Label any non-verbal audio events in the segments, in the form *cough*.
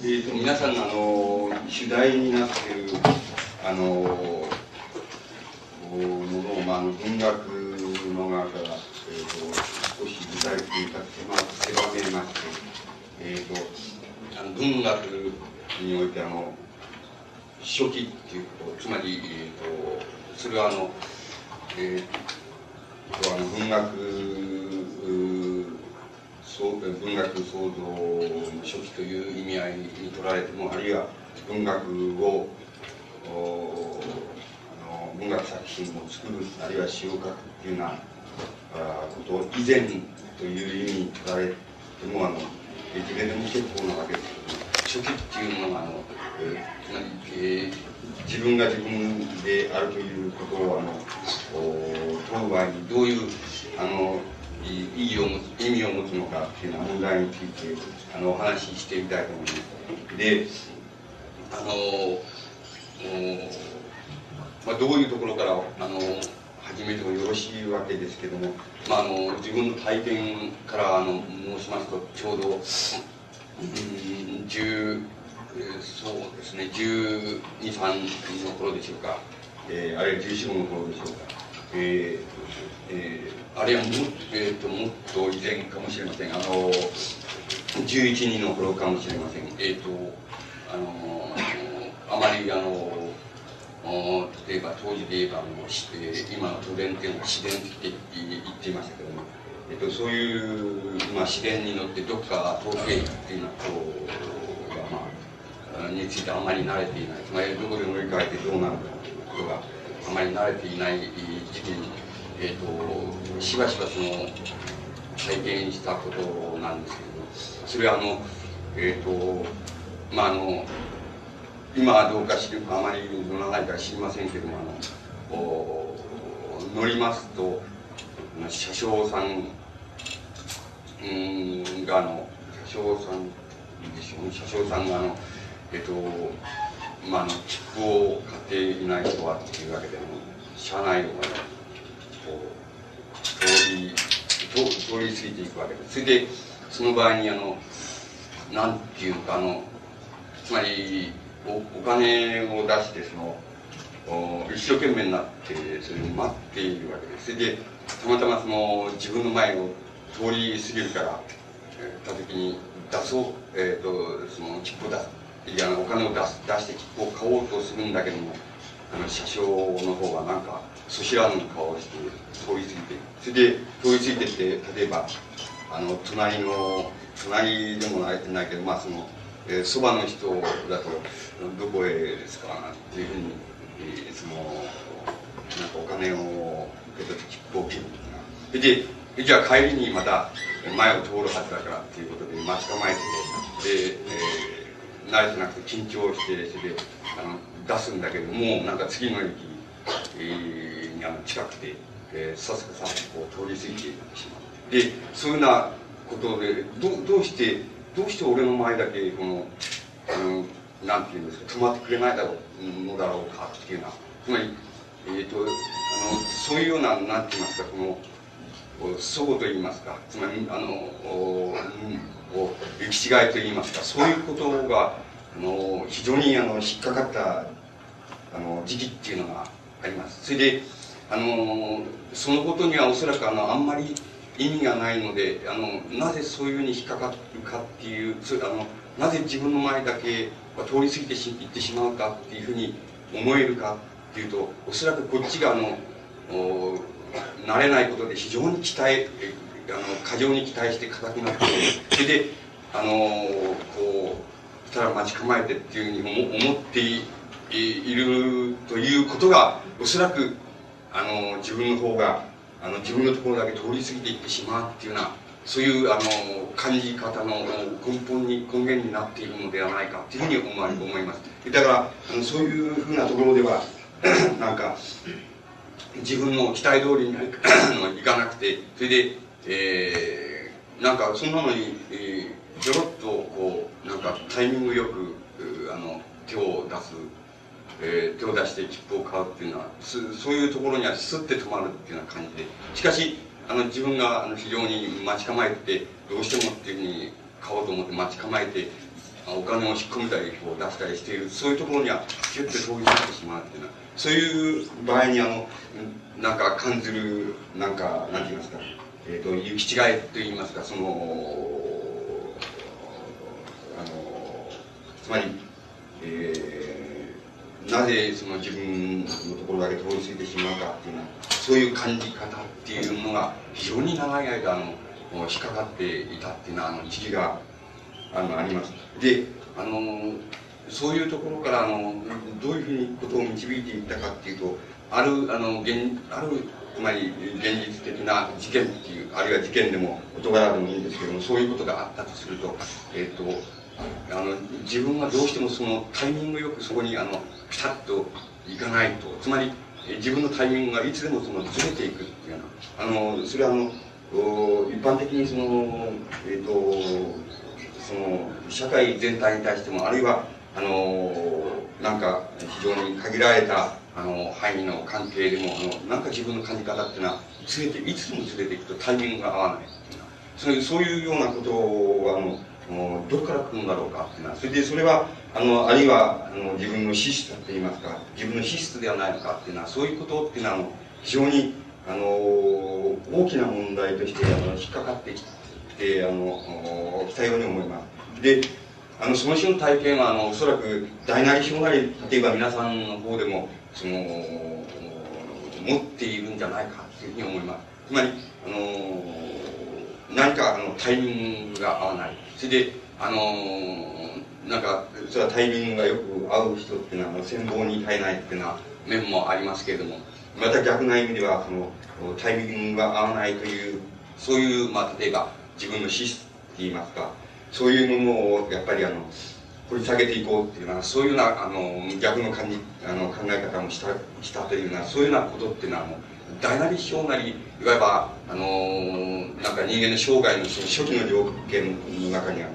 えーと、皆さんあの主題になっているあのものを、まあ、文学の側から、えーと、少し具体的に狭めまして、えーと、あの文学においてあの初期っていうことつまり、えー、とそれはあの、えー、とあの文学文学創造の初期という意味合いに取られてもあるいは文学を文学作品を作るあるいは詩を書くっていうようなことを以前という意味に取られてもあのいずれでも結構なわけですけど初期っていうのがあの、えー、自分が自分であるということをあの問う場合にどういうあの意義を持つ意味を持つのかっていうような問題についてあのお話ししてみたいと思います。であのまあ、どういうところからあの始めてもよろしいわけですけども、まあ、あの自分の体験からあの申しますとちょうど、うん、10そうですね123の頃でしょうか、えー、あるいは14の頃でしょうか、えーえーあるいはも,、えーと、もっと以前かもしれません。あの11人の頃かもしれません。えっ、ー、とあのあまりあの例えば当時で言えばもう、えー、今の都電っていうのは自然って言っていましたけども、えーと、そういう、まあ、自然に乗ってどっか遠くへ行くっていうようなこと、まあ、についてあまり慣れていない。つまりどこで乗り換えてどうなるかということがあまり慣れていない時期にえーと、しばしばその体験したことなんですけどそれはあのえっ、ー、とまああの今はどうか知るかあまり乗らないか知りませんけどもあのお乗りますと車掌さんがあの車掌さんでしょうね。車掌さんがあのえっ、ー、とまああの切符を買っていない人はっていうわけであの車内を通り通り過ぎていくわけで。すそれでその場合にあのなんていうかあのつまりおお金を出してその一生懸命になってそれを待っているわけで。すそれでたまたまその自分の前を通り過ぎるからた時に出そう、えーと、その切符を出す。いやお金を出す出して切符を買おうとするんだけどもあの車掌の方がなんかそしらぬ顔をして通り過ぎてそれで通り過ぎてって例えばあの隣の隣でもないないけどまあそのそば、の人だとどこへですかっていうふうに、えー、そのなんかお金を受け取って切符を切るそれでじゃあ帰りにまた前を通るはずだからっていうことで待ち構えてで、えー、慣れてなくて緊張してそれであの出すんだけどもなんか次の駅、えー、にあの近くて、えー、さすがさこう通り過ぎてしまうでそういうようなことでどどうしてどうして俺の前だけこのあのなんていうんですか止まってくれないだろうのだろうかっていうようなつまりえーと、あのそういうようななんて言いますかこの相互と言いますかつまりあのおお行き違いと言いますかそういうことがあの非常にあの引っかかったあの時期っていうのがあります。それであのそのことにはおそらくあのあんまり意味がないのであのなぜそういうふうに引っかかるかっていうそれあのなぜ自分の前だけ通り過ぎてしいってしまうかっていうふうに思えるかっていうとおそらくこっちがあの慣れないことで非常に期待あの過剰に期待して硬くなってそれであのこうたら待ち構えてっていうふうに思っていいるということがおそらくあの自分の方があの自分のところだけ通り過ぎていってしまうっていうようなそういうあの感じ方の根本に根源になっているのではないかというふうに思わ思います。だからあのそういうふうなところでは *clears throat* なんか自分の期待通りにいかなくてそれで、えー、なんかそんなのに、えー、ちょろっとこうなんかタイミングよくあの手を出すえー、手を出して切符を買うっていうのはそういうところにはスッて止まるっていうような感じで。しかしあの自分があの非常に待ち構えてどうしてもっていうふうに買おうと思って待ち構えてお金を引っ込めたりこう出したりしているそういうところにはギュッと通り過ぎてしまうっていうのはそういう場合にあのなんか感じるなんかなんて言いますか、えーと、行き違いと言いますかそのあのつまり、えー、なぜその自分のところだけ通り過ぎてしまうかっていうのはそういう感じ方っていうのが非常に長い間あの引っかかっていたっていうのはあの時期があのあります。であのそういうところからあのどういうふうにことを導いていったかっていうとあるあの現あるつまり現実的な事件っていうあるいは事件でも事柄でもいいんですけどもそういうことがあったとすると,、えーと、あの自分はどうしてもそのタイミングよくそこにあのピタッといかないと。つまり自分のタイミングがいつでもそのずれていくっていうような。あのそれはあの一般的にそのえっ、ー、とその社会全体に対してもあるいはあのなんか非常に限られたあの範囲の関係でもあのなんか自分の感じ方っていうのはずれていつでもずれていくとタイミングが合わないっていうそういうそういうようなことをあのどこから来るんだろうかっていうのはそれでそれはあのあるいはあの自分の資質といいますか自分の資質ではないのかっていうのはそういうことっていうのは非常にあの大きな問題としてあの引っかかってきてあの来たように思います。であのその種の体験はあのおそらく大なり小なり例えば皆さんの方でもその持っているんじゃないかというふうに思います。つまりあの何かあのタイミングが合わない。それであのなんかそれはタイミングがよく合う人っていうのは戦望に耐えないっていうのは面もありますけれどもまた逆な意味ではそのタイミングが合わないというそういう、まあ、例えば自分の資質って言いますかそういうものをやっぱりあの掘り下げていこうっていうのはそういうようなあの逆の感じあの考え方もしたしたというようなそういうようなことっていうのはもう大なり小なりいわばあのなんか人間の生涯の初期の条件の中にあ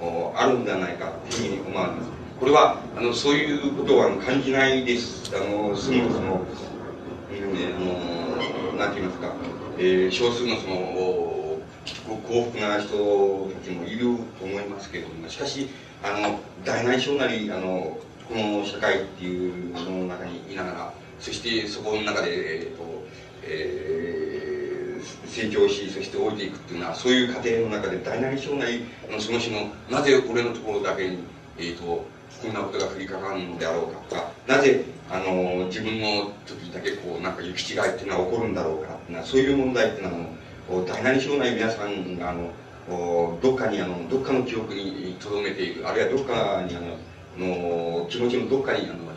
のあるんではないかというふうに思われます。これはあのそういうことをあの感じないです。あのすぐその、えー、あのなんて言いますか、えー、少数のその幸福な人たちもいると思いますけれどもしかしあの大なり小なりあのこの社会っていうものの中にいながらそしてそこの中で、えーとえー、成長しそして降りていくっていうのはそういう過程の中で大なり小なりあのその種のなぜ俺のところだけに、えーと、とこんなことが降りかかるのであろうかとかなぜあの自分の時だけこうなんか行き違いっていうのは起こるんだろうかっていうのはそういう問題っていうのは大なり小なり皆さんがあのどっかにあのどっかの記憶にとどめているあるいはどっかにあのの気持ちのどっかにあの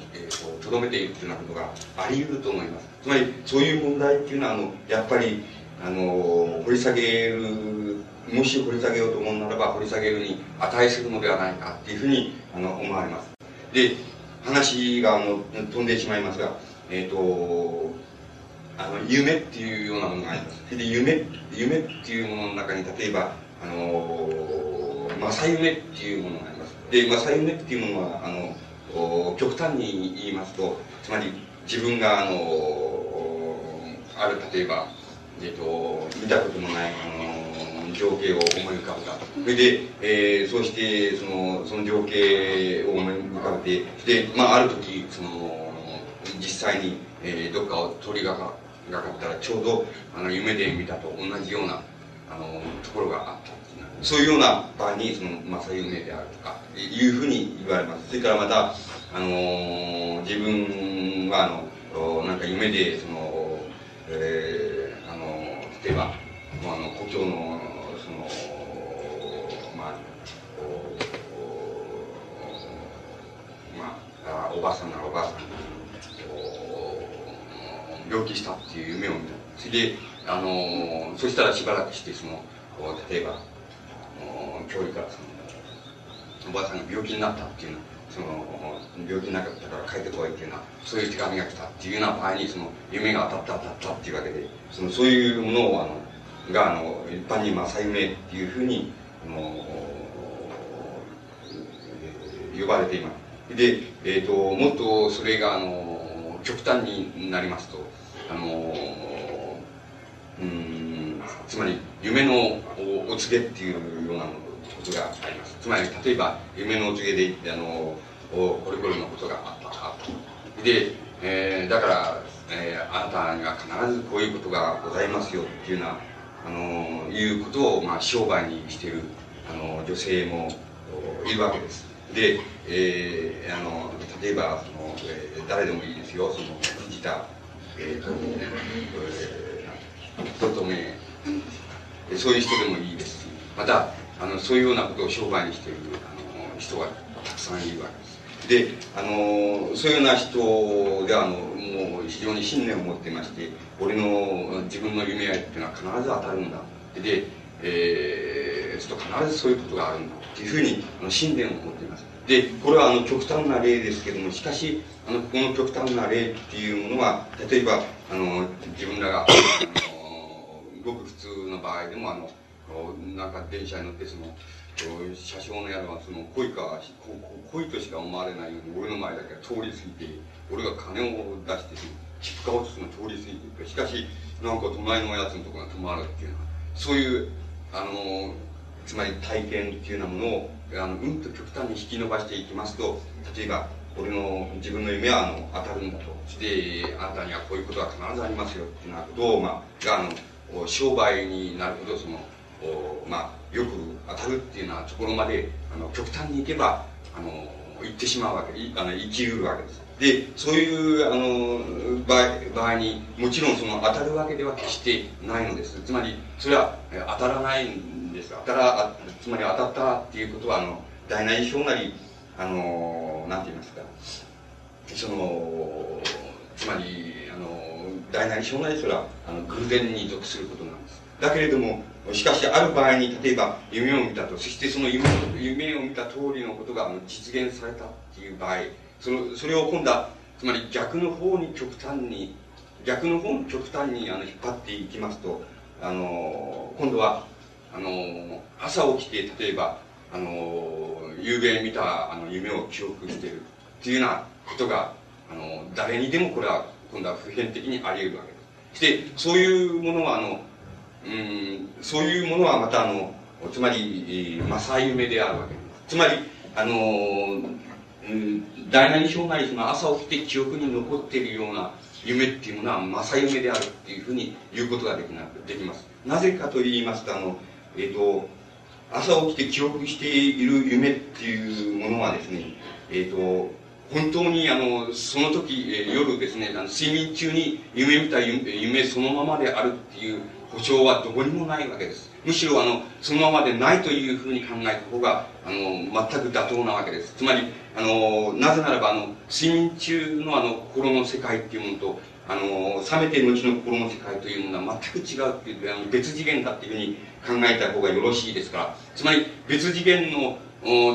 とど、めているっていうようなことがあり得ると思います。つまりそういう問題っていうのはあのやっぱりあの掘り下げるもし掘り下げようと思うならば掘り下げるに値するのではないかっていうふうにあの思われます。で話があの飛んでしまいますがえっ、ー、とあの夢っていうようなものがあります。で夢夢っていうものの中に例えばあの正夢っていうものがあります。で正夢っていうものはあの極端に言いますとつまり自分があのある例えば、えっと、見たことのないあの情景を思い浮かべたそれで、えー、そうしてそのその情景を思い浮かべてで、まあ、ある時その実際に、えー、どっかを通りがかがかったらちょうどあの夢で見たと同じようなあのところがあった。そういうような場にその正夢であるとかいうふうに言われます。それからまたあの自分はあのなんか夢でその、えー、あの例えばあの故郷のそのまあまあおばあさんならおばあさん病気したっていう夢を見たそれであのそしたらしばらくしてその例えば教理からそのおばあさんが病気になったっていうのその病気になったから帰ってこいっていうのはそういう手紙が来たっていうような場合にその夢が当たった当たったっていうわけでそのそういうものをあのがあの一般に正夢っていうふうにあの呼ばれています。で、えーと、ともっとそれがあの極端になりますとあのうんつまり夢のお告げっていうようなのことがあります。つまり、例えば、夢のお告げで、あの、これこれのことがあった、あった。で、えー、だから、えー、あなたには必ずこういうことがございますよっていうような、あの、いうことを、まあ、商売にしている、あの、女性もいるわけです。で、えー、あの、例えば、その、えー、誰でもいいですよ、その、藤田、えー、と、えー、とめ、そういう人でもいいですし、また、あの、そういうようなことを商売にしている、あの、人がたくさんいるわけです。で、あの、そういうような人で、あの、もう非常に信念を持っていまして、俺の自分の夢っていうのは必ず当たるんだ。で、えー、すると必ずそういうことがあるんだ。っていうふうに、あの、信念を持っています。で、これはあの、極端な例ですけども、しかし、あの、ここの極端な例っていうものは、例えば、あの、自分らが、あの、ごく普通の場合でも、あの、なんか電車に乗ってその、車掌のやらはその恋か恋としか思われないように俺の前だけは通り過ぎて俺が金を出して切符買おうとするの通り過ぎていく。しかしなんか隣のやつのところが止まるっていうのはそういうあのつまり体験っていうようなものをあのうんと極端に引き伸ばしていきますと例えば俺の自分の夢はあの当たるんだとしてあなたにはこういうことが必ずありますよっていうようなことを、まあ、があの商売になるほどそのまあ、よく当たるっていうようなところまであの極端にいけばあの行ってしまうわけあの生きうるわけです。でそういうあの場合場合にもちろんその当たるわけでは決してないのです。つまりそれは当たらないんです。当たらつまり当たったっていうことはあの大なり小なりあのなんて言いますか。そのつまりあの大なり小なりそれはあの偶然に属することなんです。だけれどもしかしある場合に例えば夢を見たとそしてその夢夢を見た通りのことが実現されたっていう場合そのそれを今度はつまり逆の方に極端に逆の方に極端にあの引っ張っていきますとあの今度はあの朝起きて例えばあの夕べ見たあの夢を記憶しているっていうようなことがあの誰にでもこれは今度は普遍的にあり得るわけです。でそういうものはあのうん。そういうものはまたあのつまり正夢であるわけ。ですつまりあの、うん、大なり小なりその朝起きて記憶に残っているような夢っていうものは正夢であるっていうふうに言うことができなできます。なぜかと言いますとあのえっ、ー、と朝起きて記憶している夢っていうものはですねえっ、ー、と本当にあのその時、えー、夜ですねあの睡眠中に夢見た夢そのままであるっていう保証はどこにもないわけです。むしろあのそのままでないというふうに考えた方があの全く妥当なわけです。つまりあのなぜならばあの睡眠中のあの心の世界っていうものとあの冷めてる後の心の世界というものは全く違うっていうあの別次元だっていうふうに考えた方がよろしいですから。つまり別次元の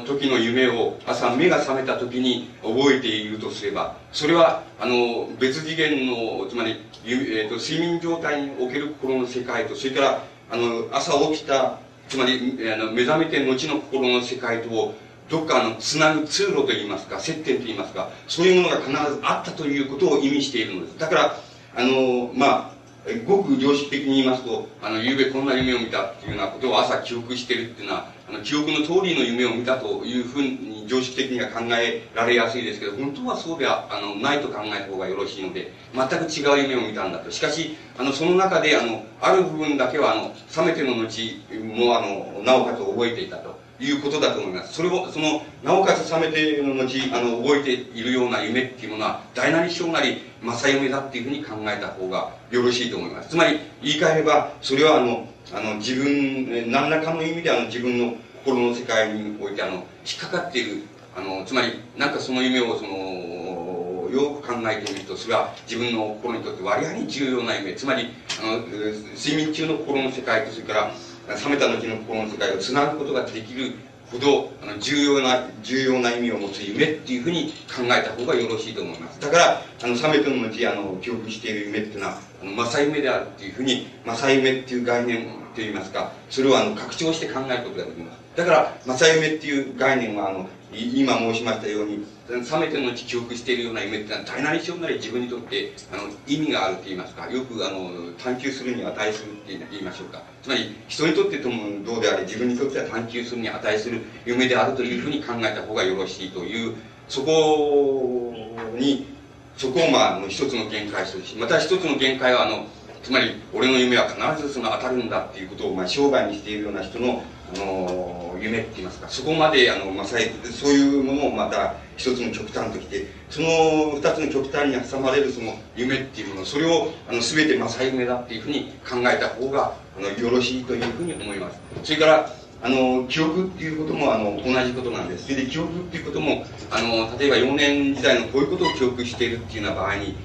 時の夢を朝目が覚めた時に覚えているとすればそれはあの別次元のつまり、えーと、睡眠状態における心の世界とそれからあの朝起きたつまりあの目覚めて後の心の世界とをどっかのつなぐ通路といいますか接点といいますかそういうものが必ずあったということを意味しているのです。だからあのまあごく常識的に言いますと、あの、昨べこんな夢を見たっていうようなことを朝記憶してるっていうのは、あの、記憶の通りの夢を見たというふうに常識的には考えられやすいですけど、本当はそうでは、あの、ないと考えた方がよろしいので、全く違う夢を見たんだと。しかし、あの、その中で、あの、ある部分だけは、あの、冷めての後も、あの、なおかつ覚えていたと。いうことだと思います。それを、その、なおかつ冷めての後、あの、覚えているような夢っていうものは、大なり小なり、正夢だっていうふうに考えた方がよろしいと思います。つまり、言い換えれば、それはあの、あの、自分、何らかの意味であの、自分の心の世界において、あの、引っかかっている、あの、つまり、なんかその夢を、その、よく考えてみると、それは自分の心にとって割合に重要な夢、つまり、あの、睡眠中の心の世界と、それから、冷めた後の心の世界をつなぐことができるほどあの重要な重要な意味を持つ夢っていうふうに考えた方がよろしいと思います。だからあの冷めた後あの記憶している夢っていうのはあの正夢であるっていうふうに正夢っていう概念といいますかそれをあの拡張して考えることができます。だから正夢っていう概念はあの今申しましたように、冷めてのうち記憶しているような夢ってのは、大なり小なり自分にとって、あの、意味があると言いますか、よく、あの、探求するに値するって言いましょうか。つまり、人にとってともどうであれ、自分にとっては探求するに値する夢であるというふうに考えた方がよろしいという、そこに、そこをまあ、一つの限界するし、また一つの限界は、あの、つまり、俺の夢は必ずその当たるんだっていうことを、まあ、商売にしているような人の、あの夢って言いますか。そこまであの、まあ、そういうものをまた一つの極端ときてその二つの極端に挟まれるその夢っていうものそれをあの全て正夢だっていうふうに考えた方があのよろしいというふうに思います。それからあの記憶っていうこともあの同じことなんです。それで記憶っていうこともあの例えば幼年時代のこういうことを記憶しているっていうような場合に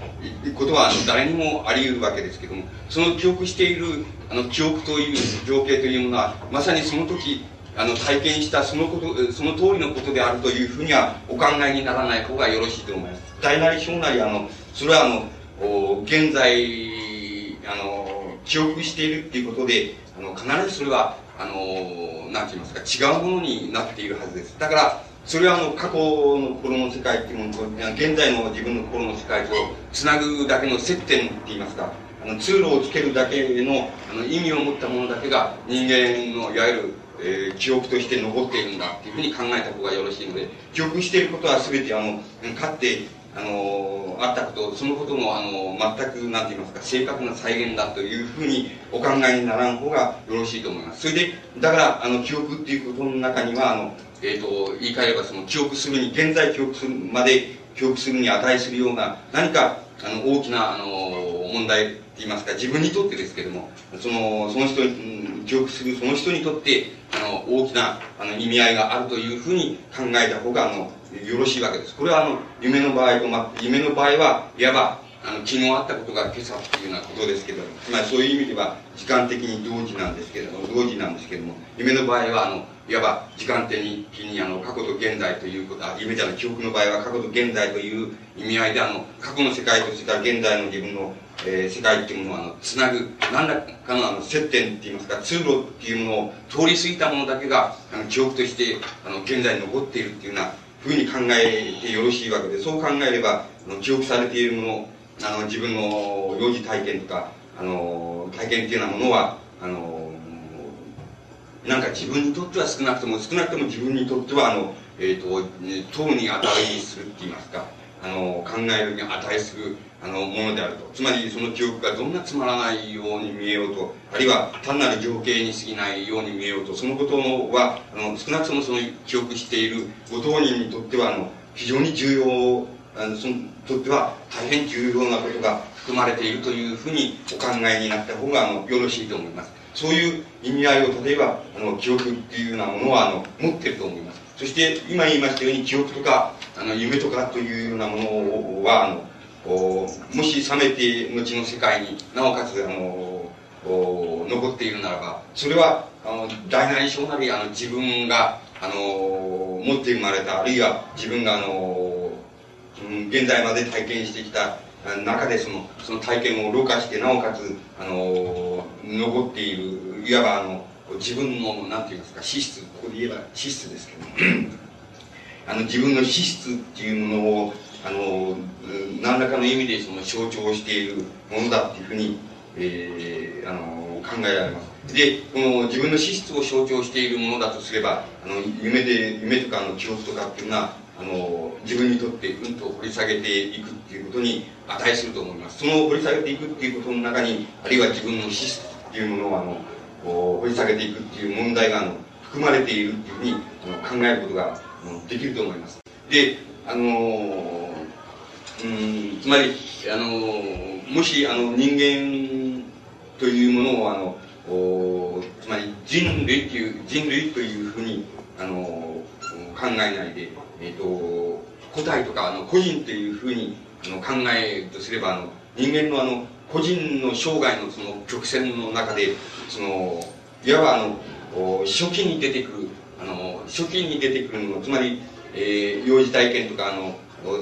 ことはあの誰にもあり得るわけですけどもその記憶しているあの記憶という情景というものはまさにその時あの体験したそのことその通りのことであるというふうにはお考えにならない方がよろしいと思います。大なり小なりあのそれはあの現在あの記憶しているっていうことであの必ずそれはあのなんて言いますか違うものになっているはずです。だからそれはあの過去の心の世界っていうものと現在の自分の心の世界とつなぐだけの接点って言いますか。あの通路をつけるだけのあの意味を持ったものだけが人間のいわゆる、えー、記憶として残っているんだっていうふうに考えた方がよろしいので記憶していることは全てあのかってあのあったことそのこともあの全くなんて言いますか正確な再現だというふうにお考えにならん方がよろしいと思います。それでだからあの記憶っていうことの中にはあの、えーと、言い換えればその記憶するに現在記憶するまで記憶するに値するような何かあの大きなあの問題って言いますか自分にとってですけれどもそのその人に記憶するその人にとってあの大きなあの意味合いがあるというふうに考えた方があのよろしいわけです。これはあの、夢の場合と、ま、夢の場合は、いわば、あの、昨日あったことが今朝っていうようなことですけど、つまりそういう意味では、時間的に同時なんですけども、同時なんですけども、夢の場合は、あの、いわば時間的に、あの、過去と現在ということは、夢じゃない、記憶の場合は過去と現在という意味合いで、あの、過去の世界とそれから現在の自分の、えー、世界っていうものを、あの、つなぐ、何らかの、あの、接点って言いますか、通路っていうものを通り過ぎたものだけが、あの、記憶として、あの、現在に残っているっていうような、ふうに考えてよろしいわけで、そう考えれば、あの記憶されているもの、あの、自分の幼児体験とか、あの、体験っていうようなものは、あの、なんか自分にとっては少なくとも、少なくとも自分にとっては、あの、え、ー、と、党に値するって言いますか、あの、考えるに値する、あの、ものであると。つまり、その記憶がどんなつまらないように見えようと、あるいは単なる情景に過ぎないように見えようと、そのことは、あの、少なくともその記憶しているご当人にとっては、あの、非常に重要、あの、その、とっては大変重要なことが含まれているというふうにお考えになった方が、あの、よろしいと思います。そういう意味合いを、例えば、あの、記憶っていうようなものは、あの、持ってると思います。そして、今言いましたように、記憶とか、あの、夢とかというようなものは、あのお、もし冷めて後の世界になおかつあのお残っているならばそれはあの大なり小なりあの自分があの持って生まれたあるいは自分があの現在まで体験してきた中でそのその体験をろ過してなおかつあの残っているいわばあの自分のなんて言いますか資質ここで言えば資質ですけど。*clears throat* あの自分の資質っていうものをあの何らかの意味でその象徴しているものだっていうふうに、えー、あの考えられます。でこの自分の資質を象徴しているものだとすればあの夢で夢とかの記憶とかっていうのはあの自分にとってうんと掘り下げていくっていうことに値すると思います。その掘り下げていくっていうことの中にあるいは自分の資質っていうものをあの掘り下げていくっていう問題があの含まれているっていうふうにあの考えることができると思います。であのうんつまりあのもしあの人間というものをあのおつまり人類という人類というふうにあの考えないで、えーと、個体とかあの個人というふうにあの考えるとすればあの人間のあの個人の生涯のその曲線の中でそのいわばあの初期に出てくるあの初期に出てくるものつまり、えー、幼児体験とかあの青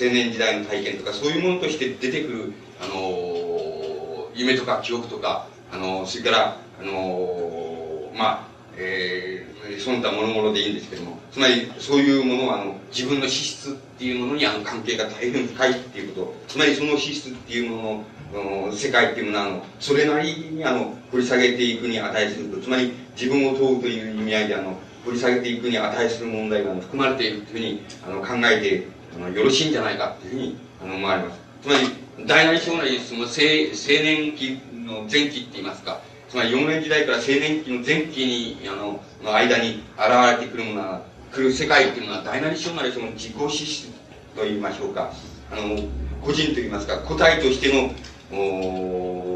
年時代の体験とかそういうものとして出てくるあの夢とか記憶とかあのそれからあのまあえー、その他諸々でいいんですけども、つまりそういうものはあの自分の資質っていうものにあの関係が大変深いっていうこと、つまりその資質っていうものの世界っていうものはあのそれなりにあの掘り下げていくに値すると。つまり自分を問うという意味合いであの掘り下げていくに値する問題が含まれているというふうにあの考えてあのよろしいんじゃないかというふうにあの思われます。つまり大なり小なりその青青年期の前期って言いますか。つまり幼年時代から青年期の前期にあのの間に現れてくるものは来る世界っていうのは大なり小なりその自己資質と言いましょうか。あの個人と言いますか個体としてのお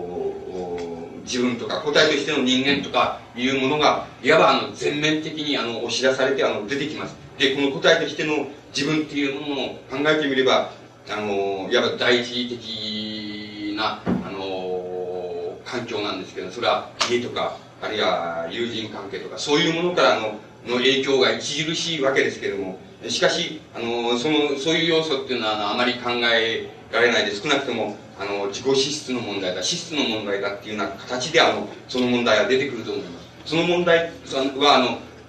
自分とか個体としての人間とかいうものがいわばあの全面的にあの押し出されてあの出てきます。でこの個体としての自分っていうものを考えてみればあのいわば第一的なあの環境なんですけどそれは家とかあるいは友人関係とかそういうものからのの影響が著しいわけですけれどもしかしあのそのそういう要素っていうのはあまり考えられないで少なくともあの自己資質の問題だ資質の問題だっていうような形であのその問題は出てくると思います。その問題はあ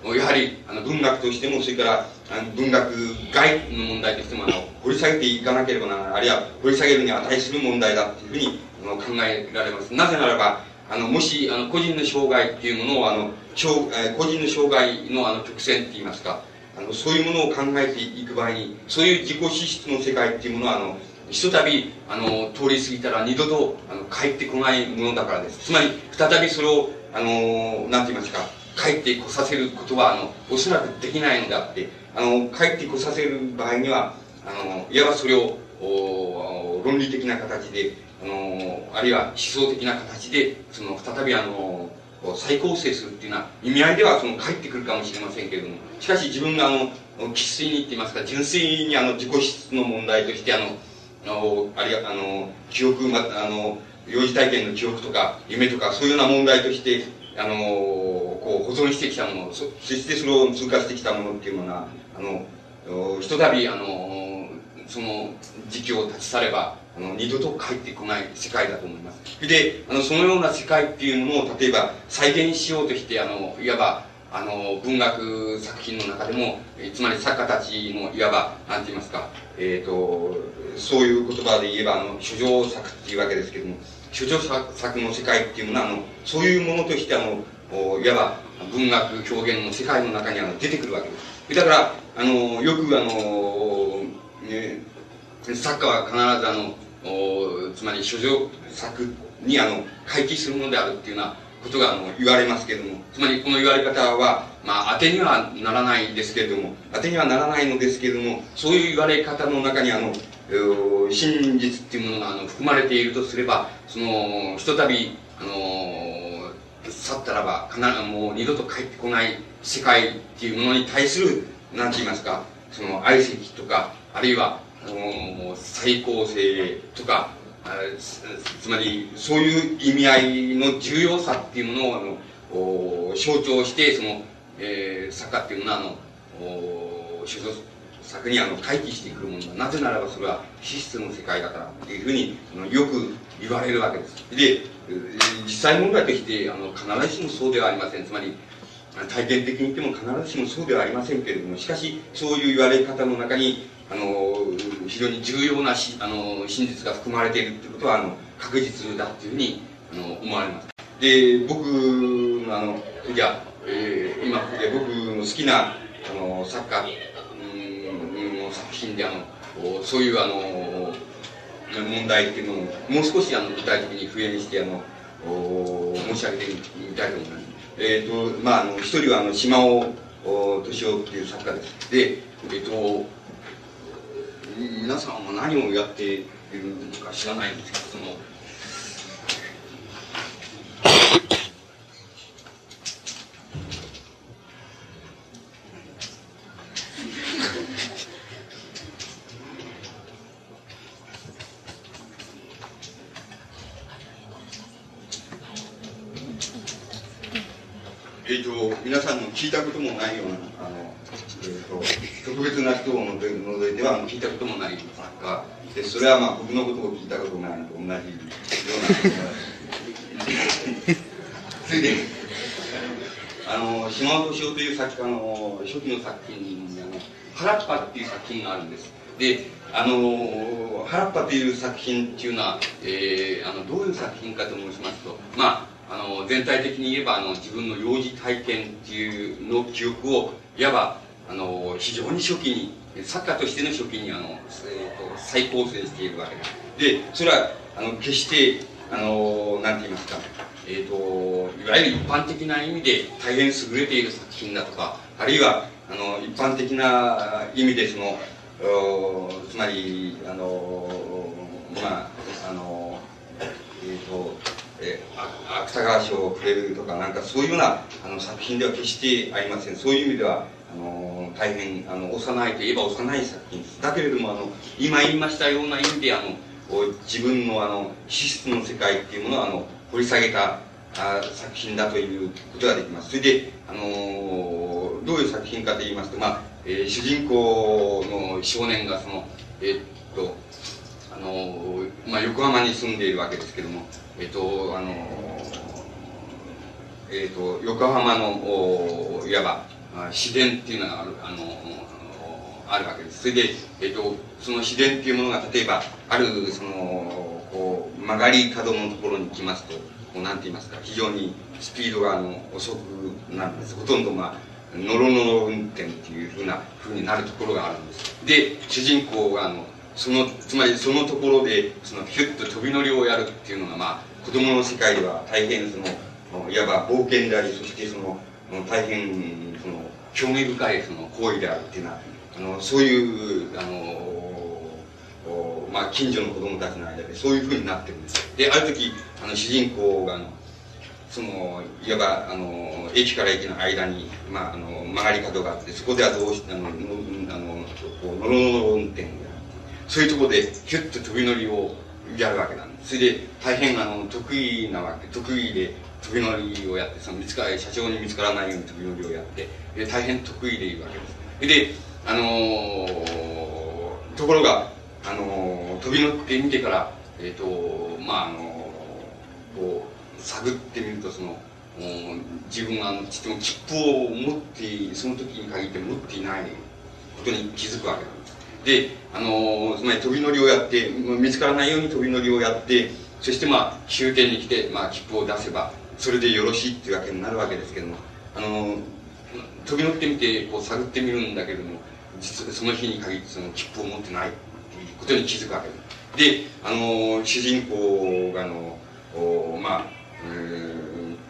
のやはりあの文学としてもそれからあの文学外の問題としてもあの掘り下げていかなければならないあるいは掘り下げるに値する問題だっていうふうにあの考えられます。なぜならばあのもしあの個人の障害っていうものをあの障、え個人の障害のあの曲線って言いますかあのそういうものを考えていく場合にそういう自己資質の世界っていうものはあのひとたびあの通り過ぎたら二度とあの帰ってこないものだからです。つまり再びそれをあのなんて言いますか帰ってこさせることはあのおそらくできないのであってあの帰ってこさせる場合にはあのいわばそれを論理的な形であのあるいは思想的な形でその再びあの再構成するっていうような意味合いではその帰ってくるかもしれませんけれどもしかし自分があの生粋にって言いますか純粋にあの自己質の問題としてあのあるいはあの記憶まあの幼児体験の記憶とか夢とかそういうような問題としてあのこう保存してきたものそそしてそれを通過してきたものっていうものはあのひとたびあのその時期を立ち去ればあの二度と帰ってこない世界だと思います。であのそのような世界っていうものを例えば再現しようとしてあのいわばあの文学作品の中でもつまり作家たちのいわば何て言いますか、えーと、そういう言葉で言えばあの書状作っていうわけですけども書状作の世界っていうものはあのそういうものとしてあのいわば文学表現の世界の中にあの出てくるわけです。だからあのよくあの、ね、作家は必ずあのおつまり書状作にあの回帰するものであるっていうようなことがあの言われますけどもつまりこの言われ方はまあ当てにはならないですけれども当てにはならないのですけれどもそういう言われ方の中にあの真実っていうものがあの含まれているとすればそのひとたびあの去ったらば必ずもう二度と帰ってこない世界っていうものに対する何て言いますかその愛惜とかあるいはあの再構成とかつまりそういう意味合いの重要さっていうものをあの象徴してその、えー、作家っていうのはあの所蔵作にあの回帰してくるものだなぜならばそれは資質の世界だからっていうふうにあのよく言われるわけです。で実際問題としてあの必ずしもそうではありません。つまり体験的に言っても必ずしもそうではありませんけれどもしかしそういう言われ方の中にあの非常に重要なしあの真実が含まれているということはあの確実だというふうにあの思われます。で僕のあのじゃあ、えー、今で僕の好きなあの作家の作品であのそういうあの問題っていうのをもう少しあの具体的に笛にしてあの申し上げてみたいと思います。えっ、ー、とまああの一人はあの島尾敏夫っていう作家です。でえっ、ー、と皆さんは何をやっているのか知らないんですけどその聞いたこともないようなあのえーと、特別な人を除いては聞いたこともない作家でそれはまあ僕のことを聞いたことないのと同じようなそれであの島尾敏夫という作あの初期の作品にあの原っぱっていう作品があるんです。であの原っぱという作品っていうのは、えー、あのどういう作品かと申しますとまああの全体的に言えばあの自分の幼児体験っていうの記憶をいわばあの非常に初期に作家としての初期にあの、えーと、再構成しているわけですでそれはあの決してあのなんて言いますかえーと、いわゆる一般的な意味で大変優れている作品だとかあるいはあの一般的な意味でそのつまりあのまああのえっ、ー、とえー、芥川賞をくれるとかなんかそういうようなあの作品では決してありません。そういう意味ではあの大変あの幼いといえば幼い作品です。だけれどもあの今言いましたような意味であの自分のあの資質の世界っていうものをあの掘り下げたあ作品だということができます。それで、あのー、どういう作品かといいますと、まあえー、主人公の少年がそのえー、っとあのー、まあ、横浜に住んでいるわけですけどもえっとあのえっと横浜のいわば自然っていうのがあるあのあるわけです。それで、えっと、その自然っていうものが例えばあるそのこう曲がり角のところに来ますとこうなんて言いますか非常にスピードがあの遅くなるんです。ほとんどまあノロノロ運転っていうふうなふうになるところがあるんです。で主人公があのそのつまりそのところでそのヒュッと飛び乗りをやるっていうのがまあ子供の世界では大変そのいわば冒険でありそしてその大変その興味深いその行為であるっていうのはあのそういうあのまあ、近所の子供たちの間でそういうふうになってるんです。である時あの主人公があのそのいわばあの駅から駅の間に、まあ、あの曲がり角があってそこではどうしてあのあのこうノロノロ運転そういうところでヒュッと飛び乗りをやるわけなんです。それで大変あの得意なわけ得意で飛び乗りをやってその見つか社長に見つからないように飛び乗りをやってで大変得意でいるわけです。であのー、ところが、あのー、飛び乗ってみてから、えっ、ー、と、まあ、あのこう、探ってみると、その、自分があのちっと切符を持ってその時に限って持っていないことに気づくわけなんです。であのつまり飛び乗りをやって見つからないように飛び乗りをやってそしてまあ終点に来て、まあ、切符を出せばそれでよろしいっていうわけになるわけですけどもあの飛び乗ってみてこう探ってみるんだけれども実はその日に限ってその切符を持ってないっていうことに気づくわけです。であの主人公があのおまあ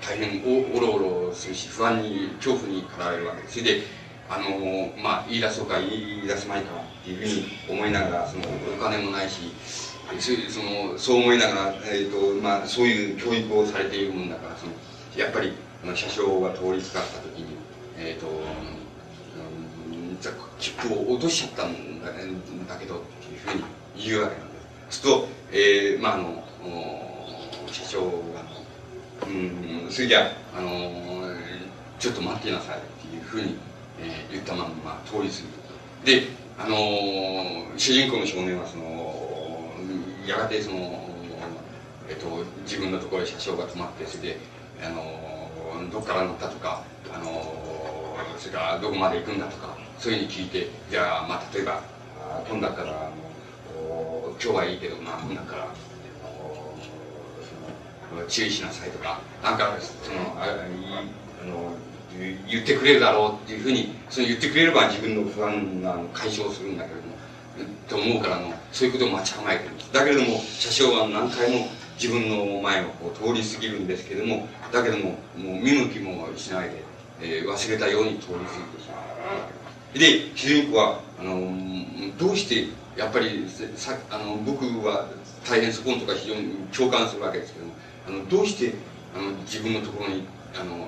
大変おおろおろするし不安に恐怖に駆られるわけです。それであのまあ言い出そうか言い出すまいかいうふうに思いながらそのお金もないしそのそう思いながら、えーとまあ、そういう教育をされているもんだからそのやっぱりあの車掌が通りすがった時に、えーと切符を落としちゃったんだだけどっていうふうに言うわけなんです。すると、えー、まああの社長が「うんそれじゃあのちょっと待ってなさい」っていうふうに、えー、言ったまま通り過ぎるであの主人公の少年はそのやがてその、えっと、自分のところに車掌が止まってそれであのどっから乗ったとかあのそれからどこまで行くんだとかそういうふうに聞いてじゃあ、まあ、例えば今度からあの今日はいいけどまあ今度から注意しなさいとかなんかそのああの言ってくれるだろうっていうふうにその言ってくれれば自分の不安が解消するんだけれどもと思うからのそういうことを待ち構えてるんです。だけれども車掌は何回も自分の前をこう通り過ぎるんですけどもだけどももう見向きもしないで、えー、忘れたように通り過ぎてしまうで主人公はあのどうしてやっぱりさあの僕は大変そこのとか非常に共感するわけですけどもあのどうしてあの自分のところにあの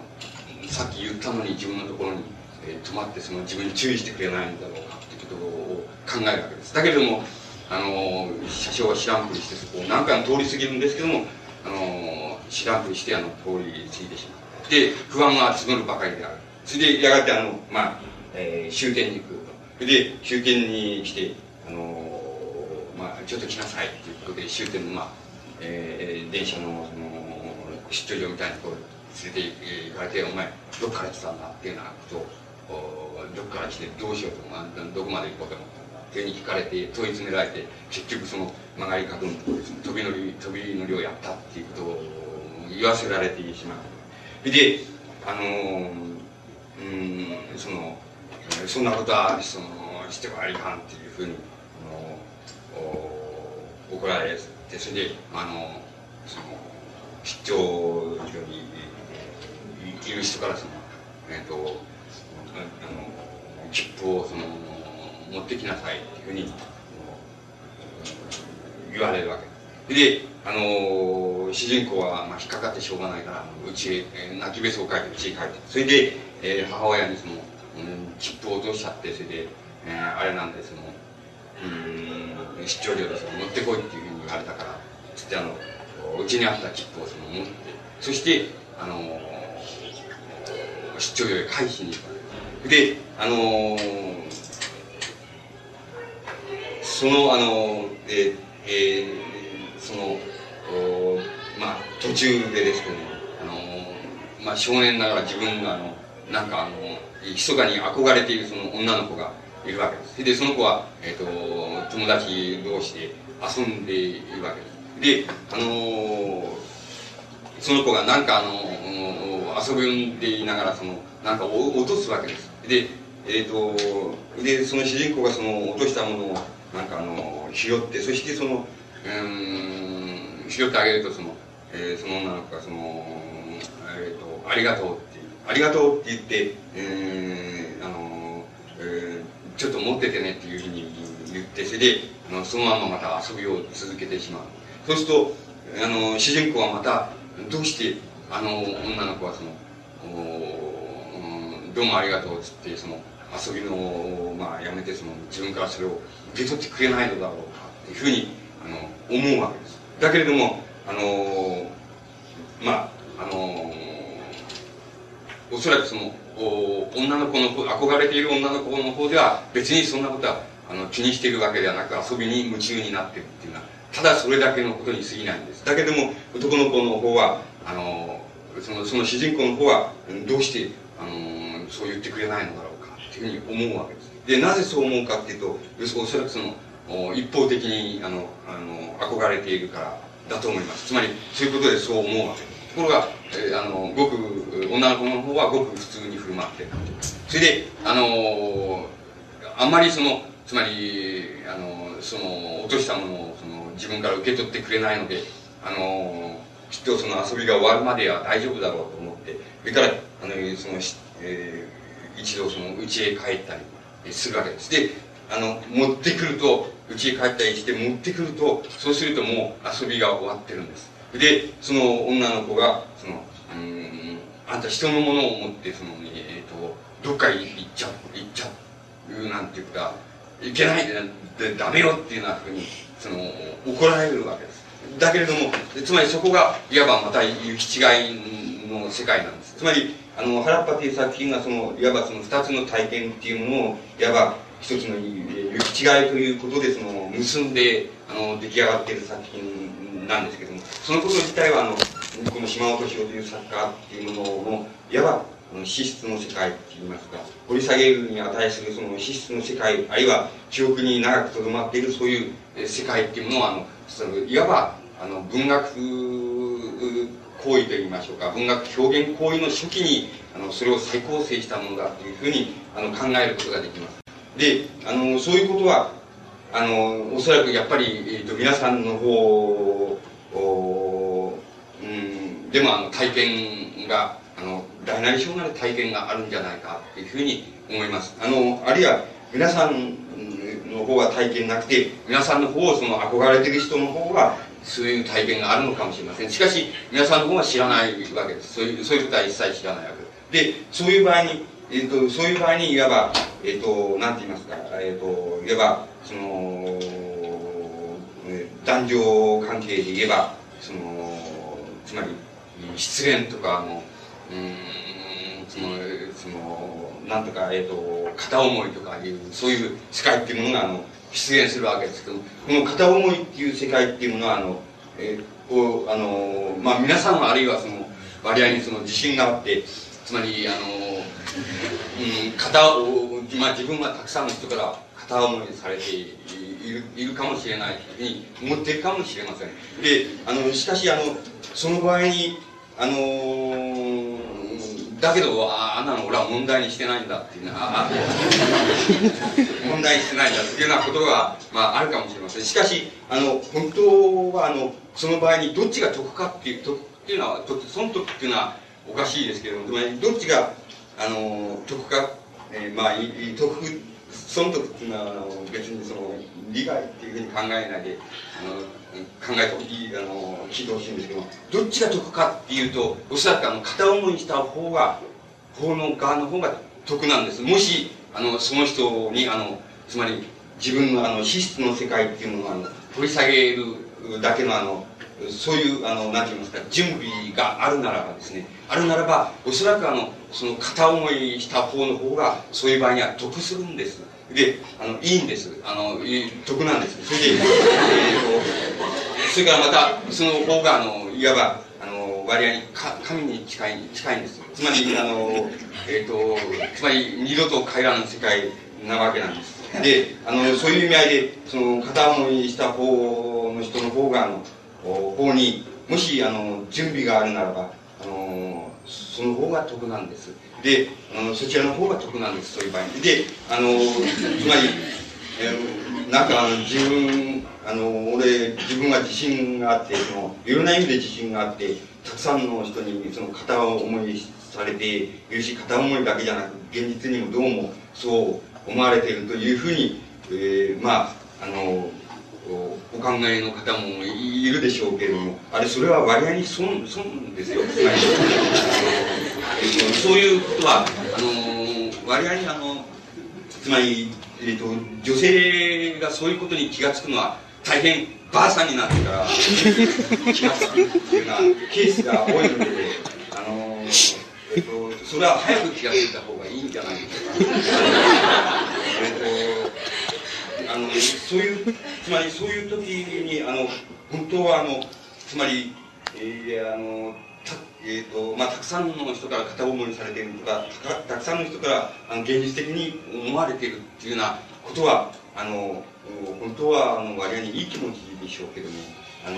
さっき言ったのに自分のところに、えー、止まってその自分に注意してくれないんだろうかっていうことを考えるわけですだけれどもあの車掌は知らんぷりしてそこを何回も通り過ぎるんですけどもあの知らんぷりしてあの通り過ぎてしまうで不安が募るばかりであるそれでやがてあの、まあえー、終点に行くそれで終点に来てあの、まあ、ちょっと来なさいということで終点の、まあえー、電車のその出張所みたいなところ連れて行かれて、お前、どっから来たんだっていうようなことを、どっから来てどうしようと、まあ、どこまで行こうと思ったんだっていうふうに聞かれて、問い詰められて、結局その曲がり角のところですね、飛び乗り、飛び乗りをやったっていうことを言わせられてしまう。で、あのうん、その、そんなことは、その、してはいかんっていうふうに、あの、怒られて、それで、あの、その、出張所にいる人からその、え、ー、と、あの、切符をその、持ってきなさいっていうふうに、言われるわけで。で、あの主人公は、まあ、引っかかってしょうがないからうちへ、泣きべそを書いてうちへ帰ってそれで、えー、母親にその、うん、切符を落としちゃってそれで、えー、あれなんでそのうん出張料でその持ってこいっていうふうに言われたからつってあのうちにあった切符をその持ってそしてあの出張料へ返しにであのそのあのえー、えー、そのまあ途中でですけどもあのまあ少年ながら自分があのなんかあの密かに憧れているその女の子がいるわけです。でその子は、えーと、友達同士で遊んでいるわけです。であのその子がなんかあの遊んでいながらそのなんか落とすわけです。でえっ、ー、とでその主人公がその落としたものをなんかあの拾ってそしてそのうん拾ってあげるとその、えー、その女の子がその、えーと「ありがとう」って「ありがとう」って言って、えー、あの、えー、ちょっと持っててねっていうふうに言ってそれであのそのまままた遊びを続けてしまう。そうするとあの主人公はまたどうしてあの女の子はその「どうもありがとう」っつってその遊びのまあやめてその自分からそれを受け取ってくれないのだろうかっていうふうにあの思うわけです。だけれどもあのまああのおそらくそのお女の子の憧れている女の子の方では別にそんなことはあの気にしているわけではなく遊びに夢中になってるっていうのはただそれだけのことに過ぎないんです。だけども男の子の方はあのそのその主人公の方はどうしてあのそう言ってくれないのだろうかっていうふうに思うわけですでなぜそう思うかっていうとおそらくその一方的にあのあの憧れているからだと思います。つまりそういうことでそう思うわけです。ところが、えー、あのごく女の子の方はごく普通に振る舞ってそれであのあんまりそのつまりあのその落としたものをその自分から受け取ってくれないのであのきっとその遊びが終わるまでは大丈夫だろうと思ってそれからあのその、えー、一度その家へ帰ったりするわけです。であの持ってくると家へ帰ったりして持ってくるとそうするともう遊びが終わってるんです。でその女の子がそのうんあんた人のものを持ってその、えーと、どっかに行っちゃう行っちゃうなんていうかいけないでダメよっていうようなふうにその怒られるわけです。だけれどもつまりそこがいわばまた行き違いの世界なんです。つまりあの原っぱという作品がそのいわばその二つの体験っていうものをいわば一つの行き違いということでその結んであの出来上がっている作品なんですけどもそのこと自体はあのこの島本博という作家っていうもののいわば資質の世界っていいますか掘り下げるに値するその資質の世界あるいは記憶に長くとどまっているそういう世界っていうものはあのそのいわばあの文学行為といいましょうか文学表現行為の初期にあのそれを再構成したものだというふうにあの考えることができます。であのそういうことはあのおそらくやっぱり、えーと、皆さんの方お、うん、でもあの体験があの大なり小なる体験があるんじゃないかっていうふうに思います。あのあるいは皆さんの方は体験なくて皆さんの方をその憧れてる人の方はそういう体験があるのかもしれません。しかし皆さんの方は知らないわけです。そういうそういうことは一切知らないわけです。でそういう場合にえーと、そういう場合にいわば、えーと、なんて言いますか、えーと、いわばその男女関係で言えばそのつまり失恋とかのうんそのそのなんとか、えー、と片思いとかいうそういう世界っていうものがあの出現するわけですけどこの片思いっていう世界っていうものはあの、えー、こうあのまあ皆さんはあるいはその割合にその自信があって、つまり、あの、うん、片を、まあ自分はたくさんの人から片思いされているいるかもしれないというふうに思っているかもしれません。で、あの、しかし、あの、その場合に、あのー、だけど、ああんなの俺は問題にしてないんだっていうのは、*laughs* 問題にしてないんだっていうようなことが、まあ、あるかもしれません。しかし、あの、本当は、あの、その場合にどっちが得かっていう、得っていうのは、損得っていうのはおかしいですけども、どっちが、あの、得か、えー、まあ、得、損得っていうのは、あの、別にその、利害っていうふうに考えないで、あの、考えてほしい、あの、聞いてほしいんですけど、どっちが得かっていうと、おそらくあの、片思いした方が、法の側の方が得なんです。もし、あの、その人に、あの、つまり、自分のあの、資質の世界っていうのを、あの、掘り下げるだけのあの、そういう、あの、なんて言いますか、準備があるならばですね、あるならば、おそらくあの、その片思いした方の方が、そういう場合には得するんです。で、あの、いいんです。あの、得なんです。それで、えー、と、*laughs* それからまた、その方が、あの、いわば、あの、割合にか神に近い、近いんです。つまり、あの、えっ、ー、と、つまり、二度と帰らぬ世界なわけなんです。で、あの、そういう意味合いで、その、片思いした方の人の方が、あの、方に、もし、あの、準備があるならば、その方が得なんです。で、あのそちらの方が得なんです、そういう場合に。で、あの、*laughs* つまり、えー、なんかあの自分、あの、俺、自分は自信があって、その、いろんな意味で自信があって、たくさんの人にその片思いされているし、片思いだけじゃなく、現実にもどうもそう思われているというふうに、えー、まあ、あの、お考えの方もいるでしょうけれども、あれ、それは割合に損、損ですよ。そういうことは、あの、割合にあの、つまり、えっ、と、女性がそういうことに気が付くのは、大変ばあさんになってから気が付くっていうようなケースが多いので、あの、えっ、と、それは早く気が付いた方がいいんじゃないでしょうか。えっ、と、あのそういうつまりそういう時にあの本当はあのつまり、えー、あのた,、えーとまあ、たくさんの人から片思いされているとかたくさんの人からあの現実的に思われているっていうようなことはあの本当はあの割合にいい気持ちでしょうけどもあのあ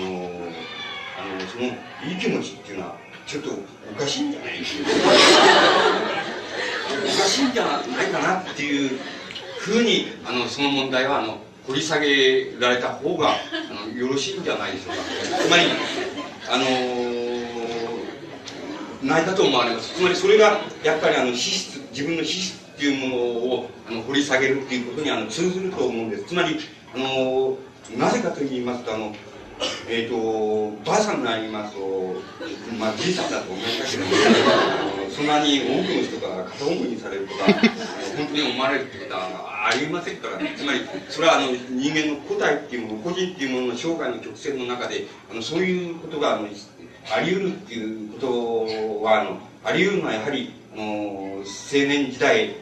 のそのい？い気持ちっていうのはちょっとおかしいんじゃない？*laughs* おかしいんじゃない？かなっていうふうにあのその問題はあの掘り下げられた方が *laughs* あのよろしいんじゃないでしょうか。つまりあのないかと思われます。つまりそれがやっぱりあの資質自分の資質っていうものをあの掘り下げるっていうことにあの通ずると思うんです。つまりあのなぜかと言いますとあのえっ、ー、と、ばあさんが言いますと、まあ、じいさんだと思いますけども、*laughs* そんなに多くの人が片思いにされるとか、*laughs* 本当に思われるってことはありませんからね。つまり、それはあの人間の個体っていうもの、個人っていうものの生涯の曲線の中で、あのそういうことがあのあり得るっていうことは、あのあり得るのはやはり、あの青年時代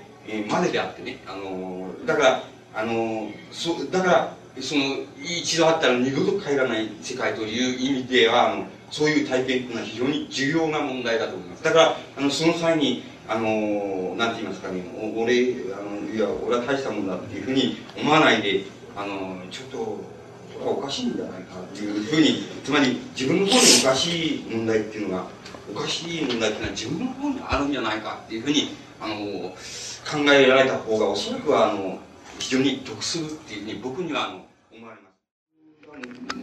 までであってね、あのだから、あのそだから、その、一度あったら二度と帰らない世界という意味では、あの、そういう体験というのは非常に重要な問題だと思います。だから、あの、その際に、あの、なんて言いますかね、俺、あの、いや、俺は大したもんだっていうふうに思わないで、あの、ちょっと、これおかしいんじゃないかっていうふうに、つまり自分の方におかしい問題っていうのが、おかしい問題っていうのは自分の方にあるんじゃないかっていうふうに、あの、考えられた方がおそらくは、あの、非常に得するっていうふうに僕には、あの、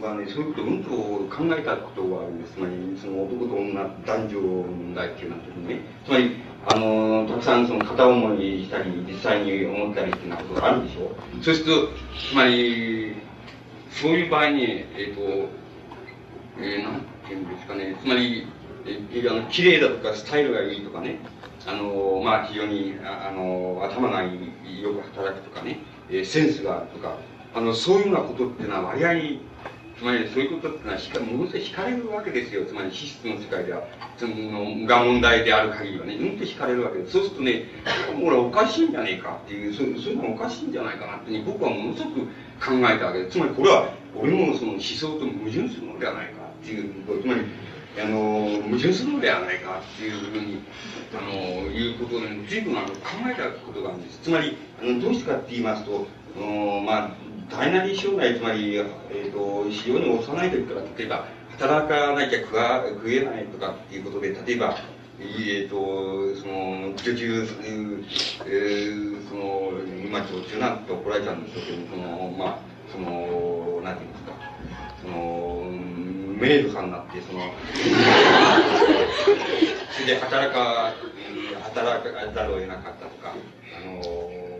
はね、そういうことうんと考えたことがあるんです。つまり、その男と女、男女の問題っていうような時にね。つまり、あの、たくさんその片思いしたり、実際に思ったりっていうことがあるでしょう。そうすると、つまり、そういう場合に、えっ、ー、と、えー、なんていうんですかね、つまり、えー、あの綺麗だとか、スタイルがいいとかね、あの、まあ、非常に、あの、頭がよく働くとかね、えー、センスがあるとか、あの、そういうようなことっていうのは割合につまりそういうことっていうのはか、ものすごい惹かれるわけですよ。つまり資質の世界では、その、が問題である限りはね、うんと惹かれるわけです。そうするとね、俺おかしいんじゃねえかっていう、そういうのおかしいんじゃないかなって、僕はものすごく考えたわけです。つまりこれは、俺のその思想と矛盾するのではないかっていうつまり、あの、矛盾するのではないかっていうふうに、あの、いうことで、随分あの考えたことがあるんです。つまり、あのどうしてかって言いますと、あのまあ、大なり障害、つまり、えっ、ー、と、非常に幼い時から、例えば、働かなきゃ食わ食えないとかっていうことで、例えば、え、ー、と、その、女中、えー、その、今、女中なんて怒られちゃうんですけど、その、まあ、その、なんていうんですか、その、メイドさんになって、その、そ *laughs* れで働か、働かざるを得なかったとか、あの、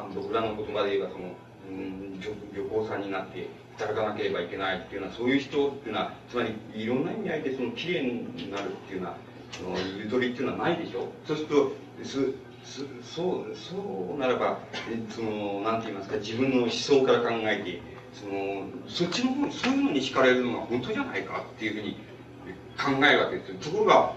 まあ、僕らの言葉で言えば、その、うん、女女工さんになって働かなければいけないっていうのは、そういう人っていうのは、つまりいろんな意味合いでその綺麗になるっていうのは、そのゆとりっていうのはないでしょ？そうすると、すすそうそうならばそのなんて言いますか自分の思想から考えてそのそっちの方そういうのに惹かれるのが本当じゃないかっていうふうに考えるわけですところが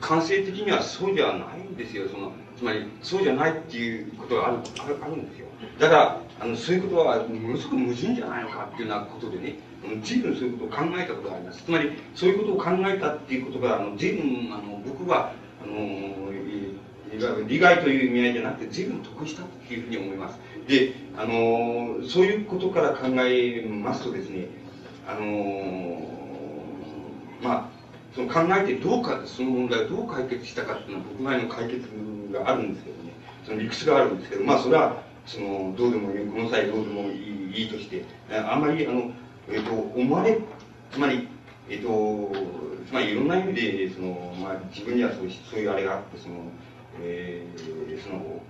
感性的にはそうではないんですよ。そのつまりそうじゃないっていうことがあるあるあるんですよ。だからあのそういうことはものすごく矛盾じゃないのかっていうようなことでね随分そういうことを考えたことがあります。つまりそういうことを考えたっていうことがあの随分あの僕はあの利害という意味合いじゃなくて随分得したっていうふうに思います。であのそういうことから考えますとですねあのまあその考えてどうかその問題をどう解決したかっていうのは僕なりの解決があるんですけどね。その理屈があるんですけどまあそれはそのどうでもいいこの際どうでもいいいいとしてあんまりあの、えーと、思われつまりえっ、ー、とつまりいろんな意味でその、まあ、自分にはそうそういうあれがあってその、えー、その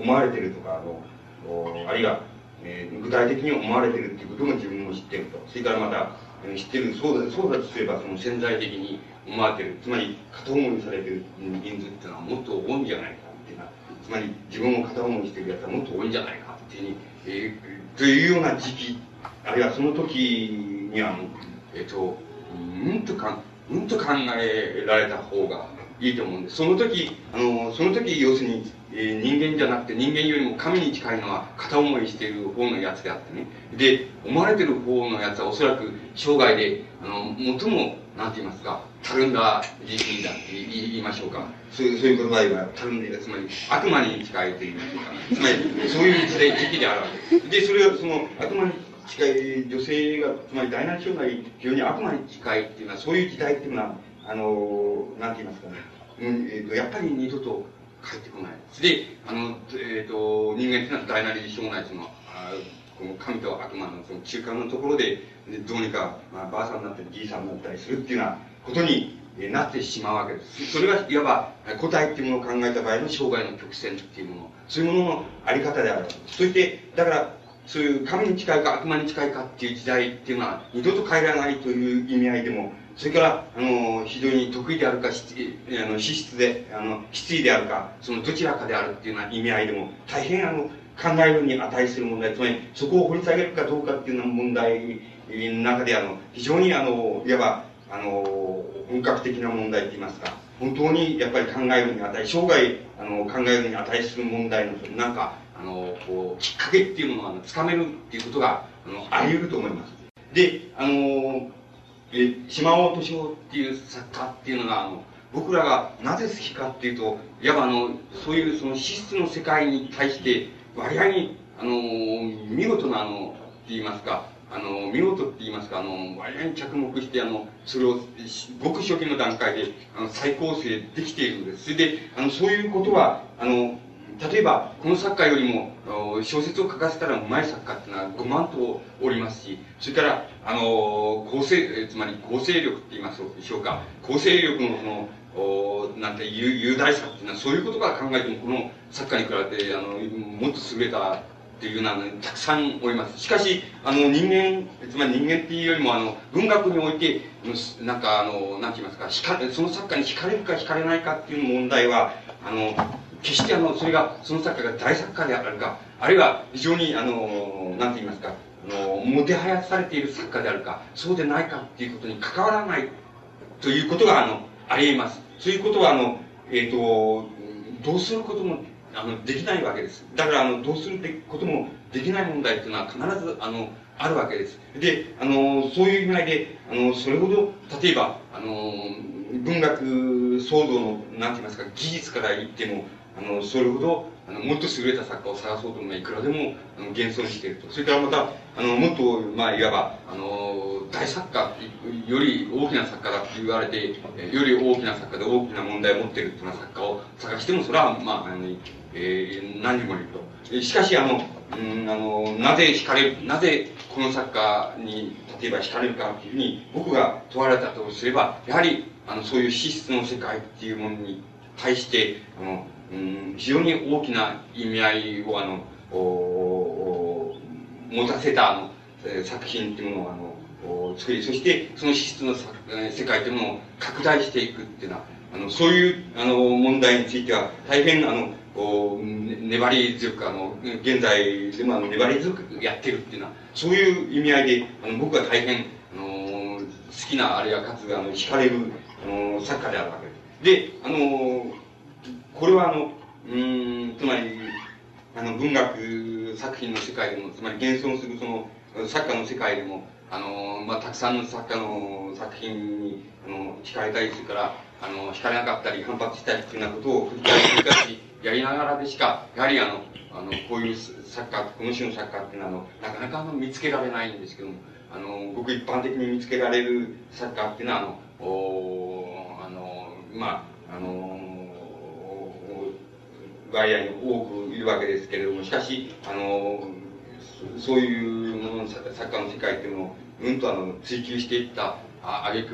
思われてるとかあのあるいは、えー、具体的に思われてるっていうことも自分も知ってると。それからまた知ってるそうだそうだとすればその潜在的に思われてるつまり片思いされてる人数っていうのはもっと多いんじゃないかっていうのはつまり自分を片思いしてるやつはもっと多いんじゃないかっていうふうに、えー、というような時期あるいはその時にはえっ、ー、とうんとかうんと考えられた方がいいと思うんです。その時、あの、その時、要するに、えー、人間じゃなくて人間よりも神に近いのは片思いしている方のやつであってね。で、思われてる方のやつはおそらく生涯で、あの、最も、なんて言いますか、たるんだ自身だって言いましょうか。そういう、そういう言葉では、たるんで、つまり、悪魔に近いというか、つまり、そういう時代、時期であるわけです。で、それはその、悪魔に近い女性が、つまり大なり障害、非常に悪魔に近いっていうのは、そういう時代っていうのは、あの、なんて言いますかね、うん、えーと、やっぱり二度と帰ってこない。で、あの、えっ、ー、と、人間っていうのは大なり障害その、あこの神と悪魔のその中間のところで、どうにか、まあ、ばあさんになったり、じいさんになったりするっていうようなことになってしまうわけです。それが、いわば、個体っていうものを考えた場合の生涯の曲線っていうもの、そういうもののあり方である。そして、だから、そういう神に近いか悪魔に近いかっていう時代っていうのは二度と帰らないという意味合いでもそれから、あの、非常に得意であるか、あの資質で、あの、失意であるか、そのどちらかであるっていうような意味合いでも、大変、あの、考えるに値する問題、つまり、そこを掘り下げるかどうかっていうような問題の中で、あの、非常に、あの、いわば、あの、本格的な問題って言いますか、本当にやっぱり考えるに値、生涯、あの、考えるに値する問題の、なんか、あの、こう、きっかけっていうものを、つかめるっていうことが、あの、あり得ると思います。で、あの、え島尾敏夫っていう作家っていうのが、あの、僕らがなぜ好きかっていうと、いわばあの、そういうその資質の世界に対して、割合に、あの、見事なあの、って言いますか、あの、見事って言いますか、あの、割合に着目して、あの、それを、ごく初期の段階で、あの、再構成できているんです。それで、あの、そういうことは、あの、例えば、この作家よりも、小説を書かせたらうまい作家っていうのは5万とおりますし、それから、あの、構成、つまり構成力って言いますでしょうか、構成力のその、おなんて雄雄大さっていうのは、そういうことから考えても、この作家に比べて、あの、もっと優れたっていうのは、たくさんおります。しかし、あの、人間、つまり人間っていうよりも、あの、文学において、なんか、あの、なんて言いますか、その作家に惹かれるか惹かれないかっていう問題は、あの、決してあの、それが、その作家が大作家であるか、あるいは非常にあの、なんて言いますか、あの、もてはやされている作家であるか、そうでないかっていうことに関わらないということが、あの、あり得ます。そういうことは、あの、えっ、ー、と、どうすることもあの、できないわけです。だから、あの、どうするってこともできない問題っていうのは必ず、あの、あるわけです。で、あの、そういう意味合いで、あの、それほど、例えば、あの、文学騒動の、なんて言いますか、技術から言っても、あの、それほど、あの、もっと優れた作家を探そうと思えばいくらでも、あの、現存していると。それからまた、あの、もっと、まあ、いわば、あの、大作家、より大きな作家だって言われて、より大きな作家で大きな問題を持っているというような作家を探しても、それは、まあ、あの、えー、何人もいると。しかし、あの、うん、あの、なぜ惹かれる、なぜこの作家に、例えば惹かれるかっていうふうに、僕が問われたとすれば、やはり、あの、そういう資質の世界っていうものに対して、あの、うん、非常に大きな意味合いを、あの、おお持たせた、あの、作品っていうものを、あの、作り、そしてその資質の世界というものを拡大していくっていうのは、あの、そういう、あの、問題については、大変、あの、こう、粘り強く、あの、現在でもあの粘り強くやってるっていうのは、そういう意味合いで、あの、僕は大変、あの、好きな、あるいはかつ、あの、惹かれる、あの、作家であるわけです。で、あの、これはあの、うん、つまり、あの、文学作品の世界でも、つまり現存するその、作家の世界でも、あの、まあ、たくさんの作家の作品に、あの、惹かれたりするから、あの、惹かれなかったり、反発したりっていうようなことを繰り返し繰り返しやりながらでしか、やはりあの、あの、こういう作家、この種の作家っていうのは、なかなかあの、見つけられないんですけども、あの、ごく一般的に見つけられる作家っていうのは、あの、おあの、まあ、あの、割合の多くいるわけですけれども、しかし、あの、そういうもの、作家の世界っていうのを、うんとあの、追求していったあげく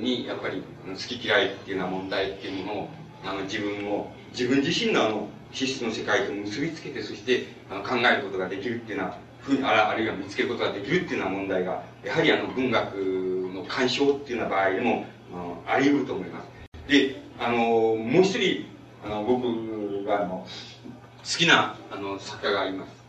に、やっぱり、好き嫌いっていうような問題っていうものを、あの、自分を、自分自身のあの、資質の世界と結びつけて、そして、あの、考えることができるっていうような、ふうに、ああるいは見つけることができるっていうような問題が、やはりあの、文学の鑑賞っていうような場合でも、ああり得ると思います。で、あの、もう一人、あの、僕があの、好きな、あの、作家がいます。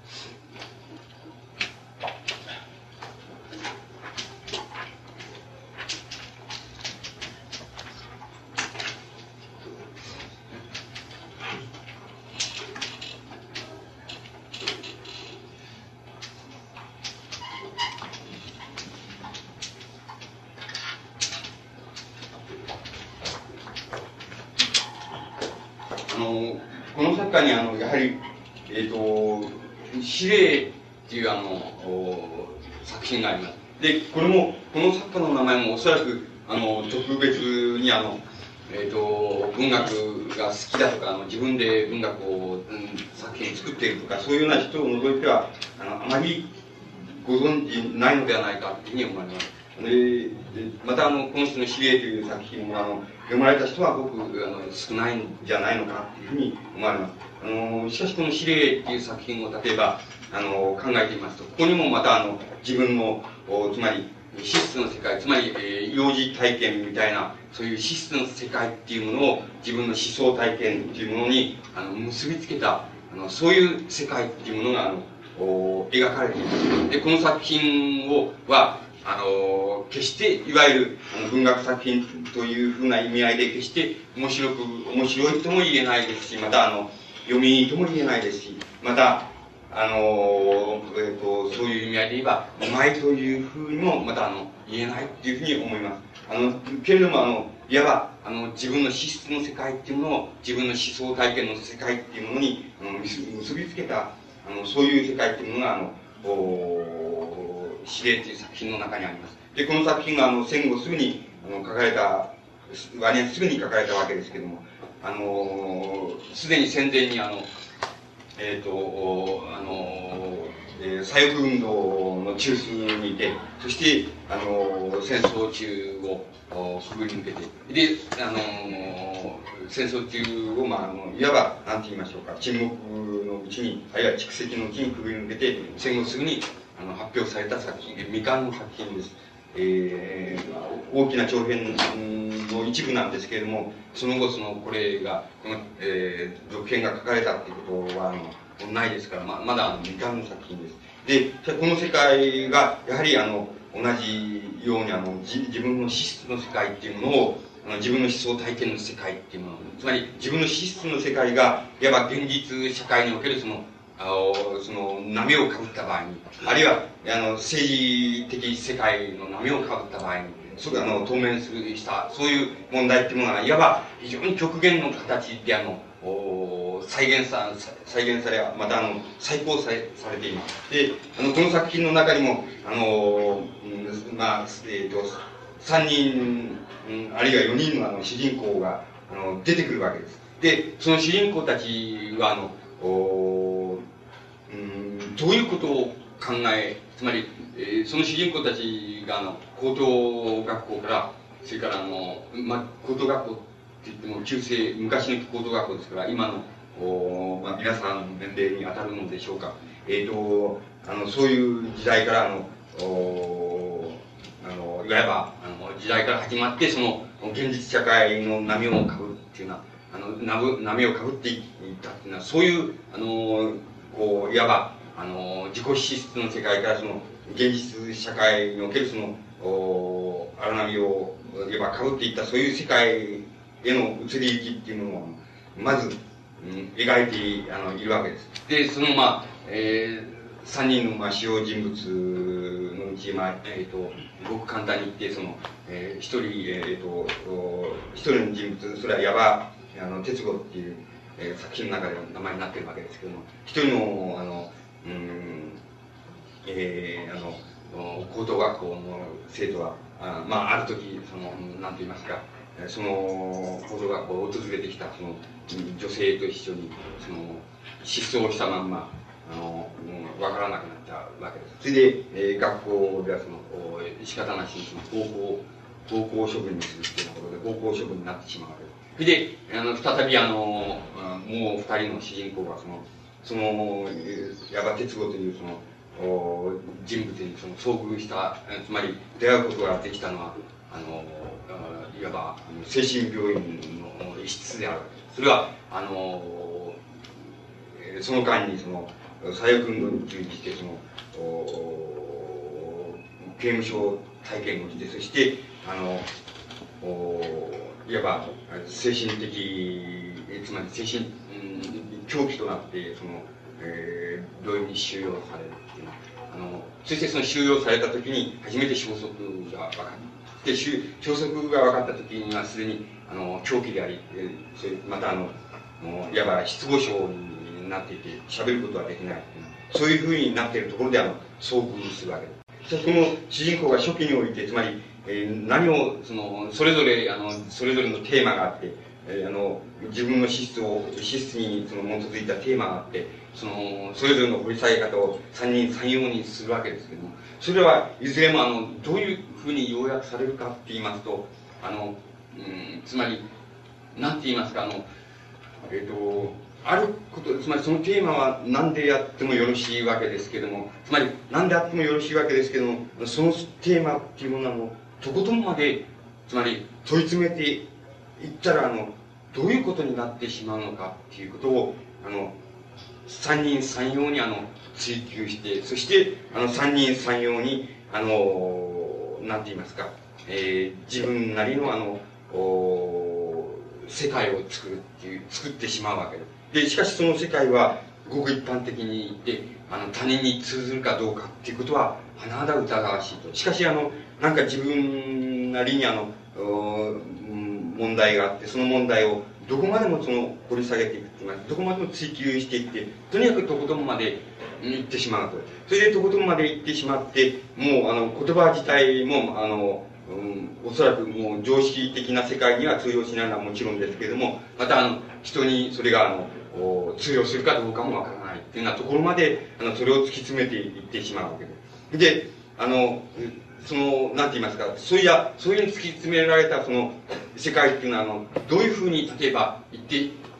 司令っていうあの、作品があります。で、これも、この作家の名前もおそらく、あの、特別にあの、え、ー、と、文学が好きだとか、あの自分で文学を、うん、作品作っているとか、そういうような人を除いては、あの、あまりご存知ないのではないかというふうに思います。で、またあの、この人の司令という作品も、あの、読まれた人はごく、あの、少ないんじゃないのかなというふうに思われます。あの、しかしこの司令っていう作品を例えば、あの、考えてみますと、ここにもまたあの、自分の、つまり、資質の世界、つまり、えー、幼児体験みたいな、そういう資質の世界っていうものを自分の思想体験っていうものに、あの、結びつけた、あの、そういう世界っていうものが、あの、描かれています。で、この作品を、は、あの、決して、いわゆる、あの、文学作品というふうな意味合いで、決して面白く、面白いとも言えないですし、また、あの、読みとも言えないですし、また、あの、えっ、ー、と、そういう意味合いで言えば、うまいというふうにも、また、あの、言えないっていうふうに思います。あの、けれども、あの、いわば、あの、自分の資質の世界っていうものを、自分の思想体験の世界っていうものに、あの、結びつけた、あの、そういう世界っていうものが、あの、お指令という作品の中にあります。で、この作品が、あの、戦後すぐに、あの、書かれた、割合すぐに書かれたわけですけども、あの、すでに戦前に、あの、えっ、ー、と、あの、えー、左翼運動の中枢にいて、そして、あの、戦争中をくぐり抜けて、で、あの、戦争中を、まあ、あの、いわば、なんて言いましょうか、沈黙のうちに、あるいは蓄積のうちにくぐり抜けて、戦後すぐに、あの、発表された作品、未完の作品です。えー、大きな長編の一部なんですけれども、その後、その、これが、この、えー、続編が書かれたっていうことは、あの、ないですから、ままだ、あの、未完の作品です。で、この世界が、やはり、あの、同じように、あの、自分の資質の世界っていうものを、あの自分の思想体験の世界っていうもの、つまり自分の資質の世界が、いわば現実社会におけるその、あの、その、波をかぶった場合に、あるいは、あの、政治的世界の波をかぶった場合に、そあの、当面するした、そういう問題っていうものが、いわば非常に極限の形で、あの、再現さ、再現され、またあの、再考さされています。で、あの、この作品の中にも、あの、うん、まあ、えっ、ー、と、3人、うん、あるいは4人のあの主人公があの出てくるわけです。で、その主人公たちは、あの、お、どういうことを考え、つまり、えー、その主人公たちが、あの、高等学校から、それから、あの、まあ、高等学校って言っても、旧制、昔の高等学校ですから、今の、おまあ、皆さんの年齢に当たるのでしょうか。え、ー、と、あの、そういう時代から、あの、おあの、いわば、あの、時代から始まって、その、現実社会の波をかぶるっていうのは、あの、波波をかぶっていったっていうのは、そういう、あの、こう、いわば、あの、自己資質の世界からその、現実社会におけるその、荒波を、いわばかぶっていった、そういう世界への移り行きっていうのを、まず、うん、描いてあのいるわけです。で、その、まあ、えー、三人の、まあ、主要人物のうち、まあ、えっ、ー、と、ごく簡単に言って、その、えー、一人、えっ、ー、と、一人の人物、それは矢場、あの、哲吾っていう、えー、作品の中での名前になってるわけですけども、一人の、あの、うん、えー、あの、高等学校の生徒は、あまあ、ある時、その、なんと言いますか、その、高等学校を訪れてきた、その、女性と一緒に、その、失踪したまんま、あの、うん、わからなくなったわけです。それで、えー、学校ではその、仕方なしにその高校、高校処分にするっていうところで、高校処分になってしまうわけです。それで、あの、再びあの、もう二人の主人公がその、その、矢場哲吾というその、人物にその遭遇した、つまり出会うことができたのは、あの、いわば精神病院の一室である。それは、あの、その間にその、左翼運動に従事して、その、刑務所体験をして、そして、あの、いわば精神的、つまり精神、うん、狂気となって、その、えー、病院に収容されるっていうの、あの、そしてその収容された時に初めて消息が分かる。で、消息が分かった時にはすでに、あの、狂気であり、えー、それまたあの、いわば失語症になっていて、喋ることができない。そういうふうになっているところで、あの、遭遇するわけです。その主人公が初期において、つまり、えー、何を、その、それぞれ、あの、それぞれのテーマがあって、えー、あの、自分の資質を、資質にその基づいたテーマがあって、その、それぞれの掘り下げ方を三人三様にするわけですけども、それはいずれも、あの、どういうふうに要約されるかって言いますと、あの、うん、つまり、なんて言いますか、あの、えっ、ー、と、あること、つまりそのテーマは何でやってもよろしいわけですけども、つまり何であってもよろしいわけですけども、そのテーマっていうものはもうとことんまで、つまり問い詰めていったら、あの、どういうことになってしまうのかっていうことを、あの、三人三様にあの、追求して、そして、あの、三人三様に、あの、なんて言いますか、えー、自分なりのあの、お世界を作るっていう、作ってしまうわけです。で、しかしその世界は、ごく一般的に言って、あの、他人に通ずるかどうかっていうことは、甚だ疑わしいと。しかし、あの、なんか自分なりにあの、問題があって、その問題をどこまでもその掘り下げていくっていうか、どこまでも追求していって、とにかくとことんまで行ってしまうと。それでとことんまで行ってしまって、もうあの言葉自体も、あの、うん、おそらくもう常識的な世界には通用しないのはもちろんですけれども、またあの、人にそれがあの、通用するかどうかもわからないっていうようなところまで、あの、それを突き詰めていってしまうわけです。で、あの、その、なんて言いますか、そういや、そういうに突き詰められたその世界っていうのは、あの、どういうふうに、例えば言って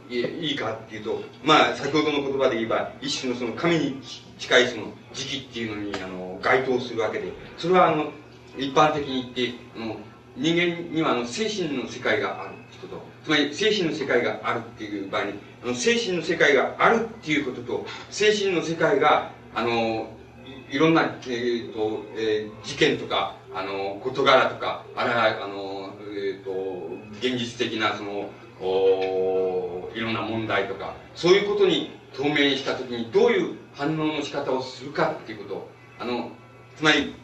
いいかっていうと、まあ、先ほどの言葉で言えば、一種のその神に近いその時期っていうのに、あの、該当するわけで、それはあの、一般的に言って、あの、人間にはあの、精神の世界があるってこと。つまり、精神の世界があるっていう場合に、あの精神の世界があるっていうことと、精神の世界が、あの、いろんな、え、ー、と、えー、事件とか、あの、事柄とか、あら、あの、えっ、ー、と、現実的なその、おいろんな問題とか、そういうことに透明したときにどういう反応の仕方をするかっていうこと。あの、つまり、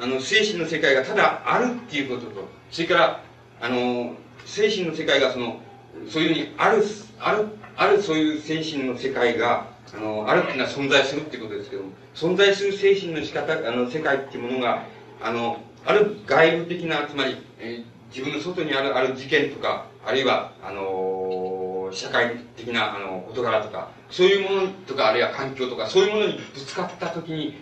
あの、精神の世界がただあるっていうことと、それから、あの、精神の世界がその、そういうふうにある、ある、あるそういう精神の世界が、あの、あるっていうのは存在するっていうことですけども、存在する精神の仕方、あの、世界っていうものが、あの、ある外部的な、つまり、えー、自分の外にある、ある事件とか、あるいは、あのー、社会的な、あの、事柄とか、そういうものとか、あるいは環境とか、そういうものにぶつかったときに、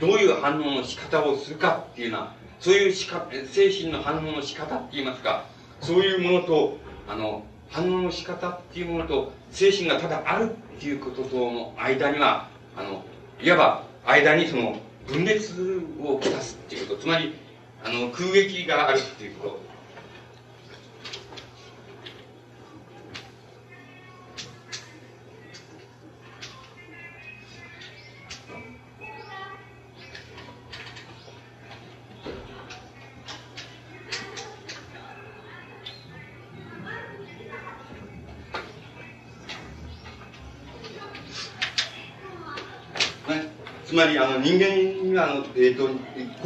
どういう反応の仕方をするかっていうのは、そういうしか精神の反応の仕方って言いますか、そういうものと、あの、反応の仕方っていうものと、精神がただあるっていうこととの間には、あの、いわば間にその分裂をきたすっていうこと、つまり、あの、空撃があるっていうこと。つまりあの人間にはあの、えーと、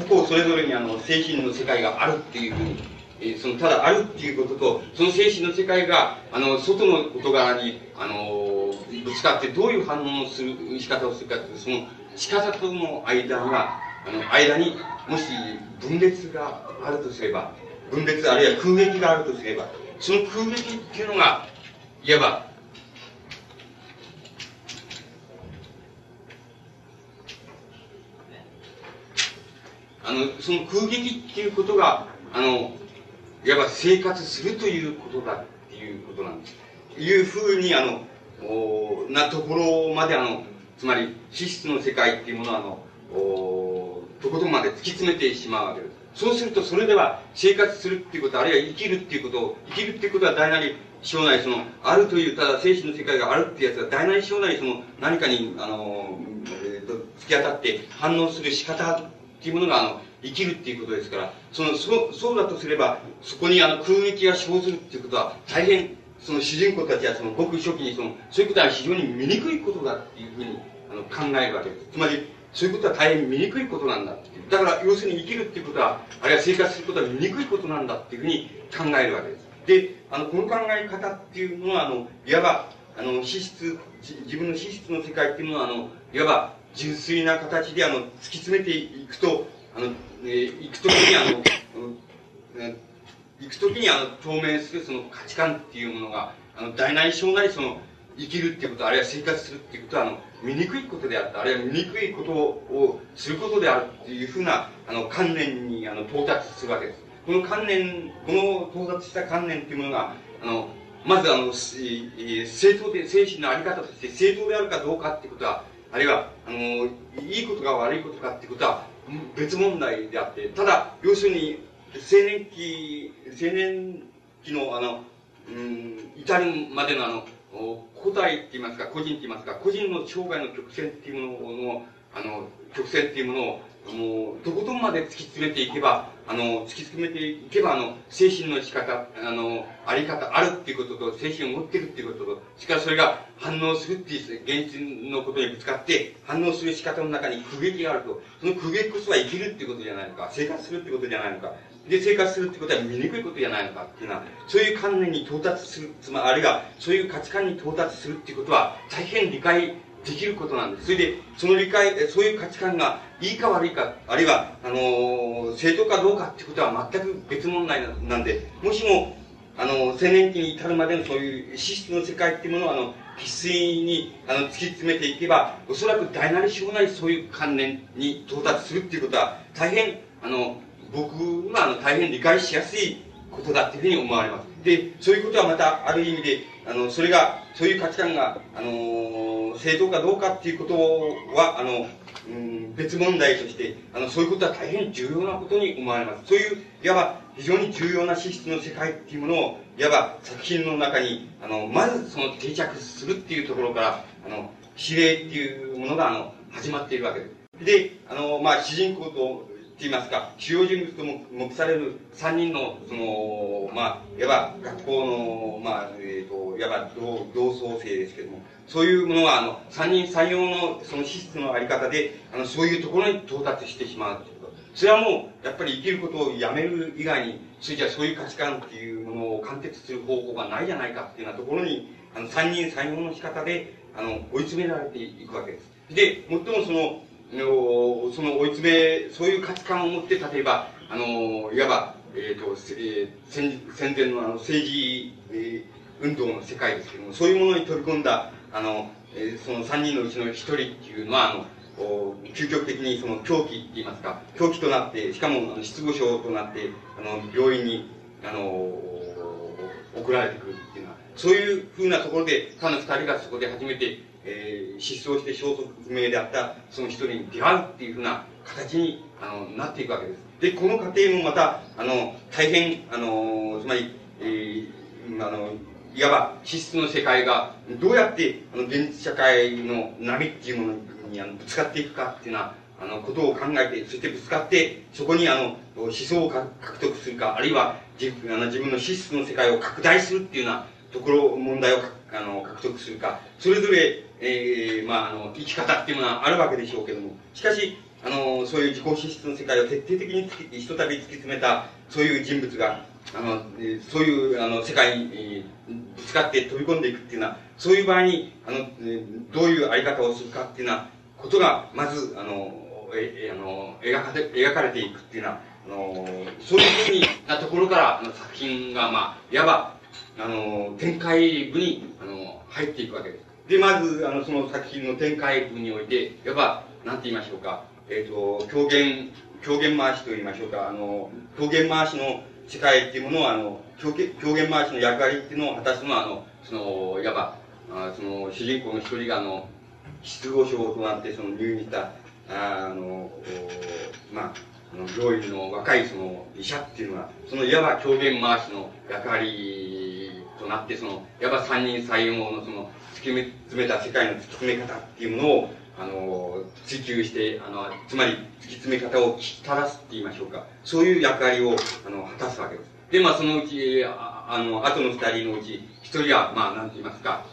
個々それぞれにあの精神の世界があるっていうふうに、えー、そのただあるっていうこととその精神の世界があの外の事柄にあのぶつかってどういう反応をする仕方をするかっていうその仕方との間にはあの間にもし分裂があるとすれば分裂あるいは空撃があるとすればその空撃っていうのがいわばあの、その空撃っていうことが、あの、いわば生活するということだっていうことなんです。いうふうに、あの、おなところまで、あの、つまり、資質の世界っていうものは、あの、おとことんまで突き詰めてしまうわけです。そうすると、それでは生活するっていうこと、あるいは生きるっていうことを、生きるっていうことは大なり小なり、その、あるという、ただ精神の世界があるっていうやつは、大なり小なり、その、何かに、あの、え、ー、と、突き当たって反応する仕方っていうものが、あの、生きるっていうことですから、その、そそうだとすれば、そこにあの空撃が生ずるっていうことは、大変、その主人公たちはそのごく初期にその、そういうことは非常に醜いことだっていうふうにあの考えるわけです。つまり、そういうことは大変醜いことなんだっていう。だから、要するに生きるっていうことは、あるいは生活することは醜いことなんだっていうふうに考えるわけです。で、あの、この考え方っていうのは、あの、いわば、あの、資質、自分の資質の世界っていうのは、あの、いわば、純粋な形で、あの、突き詰めていくと、あの、えー、行くときにあの、うん、行くときにあの、透明するその価値観っていうものが、あの、大なり小なりその、生きるっていうこと、あるいは生活するっていうことは、あの、醜いことであった、あるいは醜いことをすることであるっていうふうな、あの、観念に、あの、到達するわけです。この観念、この到達した観念っていうものが、あの、まずあの、正当で、精神のあり方として正当であるかどうかっていうことは、あるいは、あの、いいことか悪いことかっていうことは、別問題であって、ただ、要するに、青年期、青年期の、あの、うん、至るまでのあの、個体って言いますか、個人って言いますか、個人の生涯の曲線っていうものの、あの、曲線っていうものを、もう、とことんまで突き詰めていけば、あの、突き詰めていけば、あの、精神の仕方、あの、あり方、あるっていうことと、精神を持ってるっていうことと、しかしそれが反応するっていう、現実のことにぶつかって、反応する仕方の中に空撃があると、その空撃こそは生きるっていうことじゃないのか、生活するってことじゃないのか、で、生活するってことは醜いことじゃないのかっていうのは、そういう観念に到達する、つまり、あるいは、そういう価値観に到達するっていうことは、大変理解できることなんです。それで、その理解、そういう価値観がいいか悪いか、あるいは、あの、正当かどうかってことは全く別問題なんで、もしも、あの、青年期に至るまでのそういう資質の世界っていうものを、あの、必須に、あの、突き詰めていけば、おそらく大なり小なりそういう観念に到達するっていうことは、大変、あの、僕は、あの、大変理解しやすいことだっていうふうに思われます。で、そういうことはまた、ある意味で、あの、それが、そういう価値観が、あのー、正当かどうかっていうことは、あの、うん、別問題として、あの、そういうことは大変重要なことに思われます。そういう、いわば、非常に重要な資質の世界っていうものを、いわば作品の中に、あの、まずその定着するっていうところから、あの、指令っていうものが、あの、始まっているわけです。で、あの、まあ、主人公と、言いますか、主要人物とも目される三人の、その、まあ、いわば学校の、まあ、えっ、ー、と、いわば同同窓生ですけども、そういうものは、あの、三人三様のその資質のあり方で、あの、そういうところに到達してしまうということ。それはもう、やっぱり生きることをやめる以外に、それじゃそういう価値観っていうものを貫徹する方法がないじゃないかっていうようなところに、あの、三人三様の仕方で、あの、追い詰められていくわけです。で、最もその、のその追い詰め、そういう価値観を持って、例えば、あの、いわば、えっ、ー、と、えー、戦前のあの政治、えー、運動の世界ですけども、そういうものに取り込んだ、あの、えー、その三人のうちの一人っていうのは、あの、究極的にその狂気って言いますか、狂気となって、しかもあの失語症となって、あの、病院に、あの、送られてくるっていうのは、そういうふうなところで、他の二人がそこで初めて、えー、失踪して消息不明であったその人に出会うっていうふうな形にあのなっていくわけです。で、この過程もまた、あの、大変、あの、つまり、えー、あの、いわば資質の世界がどうやってあの現実社会の波っていうものにあのぶつかっていくかっていうようなあのことを考えてそしてぶつかってそこにあの思想を獲得するかあるいは自あの自分の資質の世界を拡大するっていうようなところ問題をあの獲得するかそれぞれえー、まあ、あの、生き方っていうものはあるわけでしょうけども、しかし、あの、そういう自己資質の世界を徹底的にひとたび突き詰めた、そういう人物が、あの、そういう、あの、世界に、ぶつかって飛び込んでいくっていうのは、そういう場合に、あの、どういうあり方をするかっていうようなことが、まず、あの、え、あの、描かれ、描かれていくっていうのは、あの、そういうふうになところから、の、作品が、まあ、いわば、あの、展開部に、あの、入っていくわけです。で、まず、あの、その作品の展開部において、やっぱ、なんて言いましょうか、えっ、ー、と、狂言、狂言回しと言いましょうか、あの、狂言回しの世界っていうものは、あの、狂言狂言回しの役割っていうのを果たすのは、あの、その、いわば、あその、主人公の一人が、あの、失語症となって、その、入院した、あの、まあ、あの病院の若いその医者っていうのは、そのいわば狂言回しの役割となって、その、いわば三人三様のその、突き詰めた世界の突き詰め方っていうものを、あの、追求して、あの、つまり突き詰め方をき正すって言いましょうか。そういう役割を、あの、果たすわけです。で、まあ、そのうち、ああの、後の二人のうち、一人は、まあ、なんて言いますか、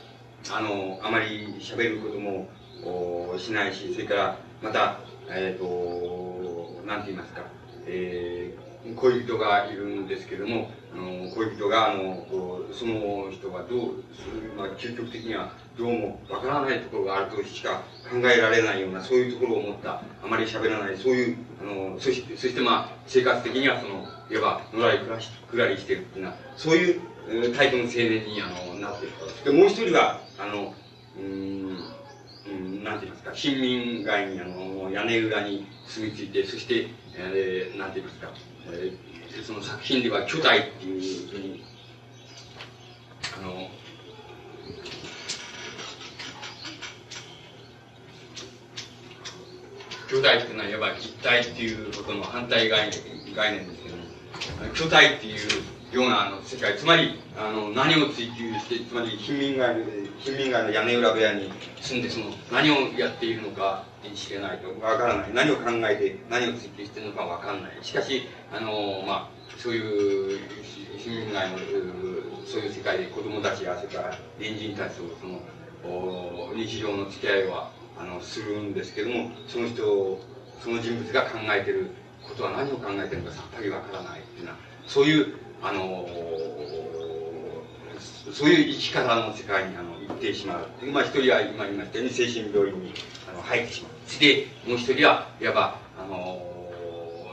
あの、あまり喋ることも、おしないし、それから、また、えっ、ー、と、なんて言いますか、えー、恋人がいるんですけども、あの恋人があのその人がどう、まあ、究極的にはどうもわからないところがあるとしか考えられないようなそういうところを持ったあまり喋らないそういうあのそしてそしてまあ生活的にはそのいわばのらりくらしくらりしてるっていうのはそういうタイプの青年にあのなっているでもう一人はあのうんうんなんて言いますか、貧民街に、あの、屋根裏に住み着いて、そして、えー、なんて言いますか、えーその作品では巨大っていうふうに、あの、巨大っていうのはいわば実体っていうことの反対概念概念ですけども、巨大っていうようなあの世界、つまり、あの、何を追求して、つまり、貧民街、貧民街の屋根裏部屋に住んで、その、何をやっているのか、知れないとわからない。何を考えて、何を追求してるのかわかんない。しかし、あの、まあ、そういう市民街の、そういう世界で子供たちや、それから隣人たちとその、日常の付き合いは、あの、するんですけども、その人、その人物が考えてることは何を考えてるのかさっぱりわからないっていうのは、そういう、あの、そういう生き方の世界にあの行ってしまう。まあ一人は今言いましたように精神病院にあの入ってしまう。そしてもう一人はいわば、あの、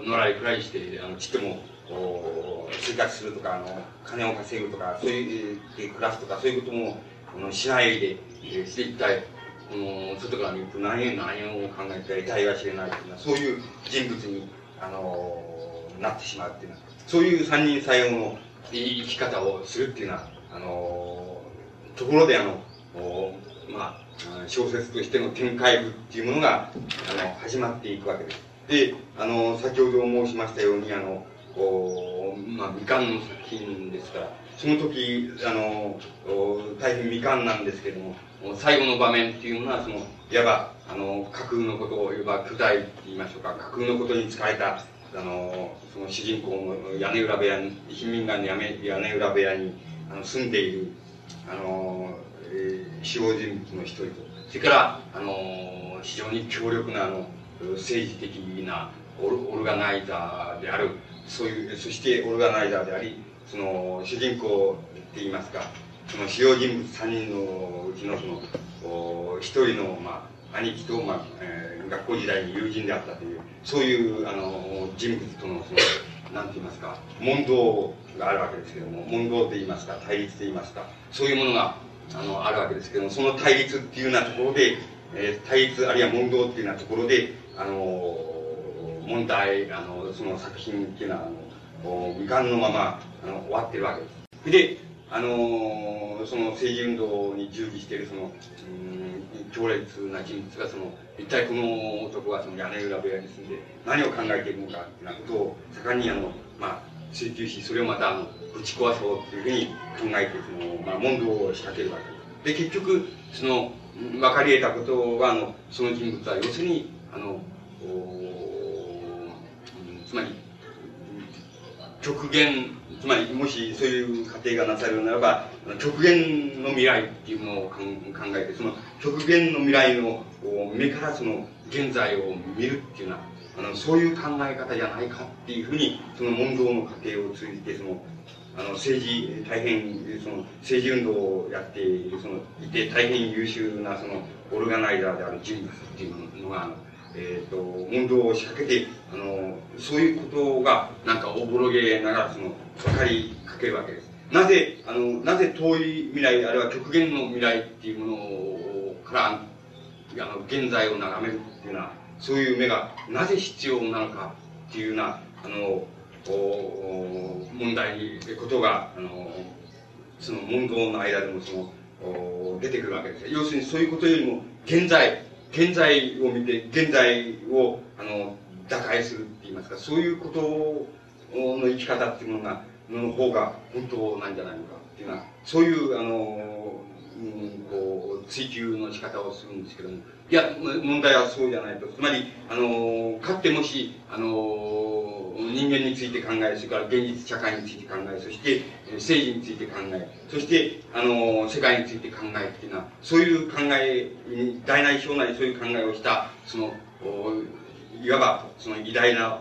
のらりくらりして、あの、ちっとも、生活するとか、あの、金を稼ぐとか、そういうで、暮らすとか、そういうことも、あの、しないで、えして一体、この、外から見ると何、何を考えていたいは知れないという、そういう人物に、あの、なってしまうっていうのは、そういう三人採用の生き方をするっていうのは、あの、ところであの、まあ、小説としての展開部っていうものが、あの、始まっていくわけです。で、あの、先ほど申しましたように、あの、こう、まあ、未完の作品ですから、その時、あの、大変未完なんですけども、最後の場面っていうのは、その、いわば、あの、架空のことを、いわば、巨大って言いましょうか、架空のことに使えた、あの、その主人公の屋根裏部屋に、貧民街の屋根裏部屋にあの住んでいる、あの、えー、主要人物の一人と、それから、あの、非常に強力な、あの、政治的なオルオルガナイザーである、そういう、そしてオルガナイザーであり、その、主人公って言いますか、その主要人物3人のうちのその、一人の、まあ、兄貴と、まあ、えー、学校時代に友人であったという、そういう、あの、人物との、その、なんて言いますか、問答があるわけですけども、問答と言いますか、対立と言いますか、そういうものが、あの、あるわけですけども、その対立っていうようなところで、えー、対立あるいは問答っていうようなところで、あの、問題、あの、その作品っていうのは、あの、未完のまま、あの、終わってるわけです。で、あのその政治運動に従事しているその、うん、強烈な人物がその、一体この男はその屋根裏部屋に住んで何を考えているのかっていうなことを盛んにあの、まあ、追求し、それをまたあの、ぶち壊そうっていうふうに考えて、その、まあ、問答を仕掛けるわけです。で、結局、その、分かり得たことは、あの、その人物は要するに、あのお、つまり、極限つまり、もしそういう過程がなされるならば、極限の未来っていうものを考えて、その極限の未来の目からその現在を見るっていうような、あの、そういう考え方じゃないかっていうふうに、その問答の過程を通じて、その、あの、政治、大変、その、政治運動をやっている、その、いて大変優秀な、その、オルガナイザーである人物っていうのが、え、ー、と、問答を仕掛けて、あの、そういうことが、なんかおぼろげながら、その、分かりかけるわけです。なぜ、あの、なぜ遠い未来、あるいは極限の未来っていうものから、あの、現在を眺めるっていうのは、そういう目がなぜ必要なのかっていうような、あの、お問題に、ことが、あの、その問答の間でもその、お出てくるわけです。要するにそういうことよりも、現在、現在を見て、現在を、あの、打開するって言いますか、そういうことの生き方っていうものが、の方が本当なんじゃないのかっていうのは、そういう、あの、うん、こう、追求の仕方をするんですけども、いや、問題はそうじゃないと。つまり、あの、かってもし、あの、人間について考え、それから現実社会について考え、そして政治について考え、そして、あの、世界について考えっていうのは、そういう考え、大なり小なりそういう考えをした、その、いわば、その偉大な、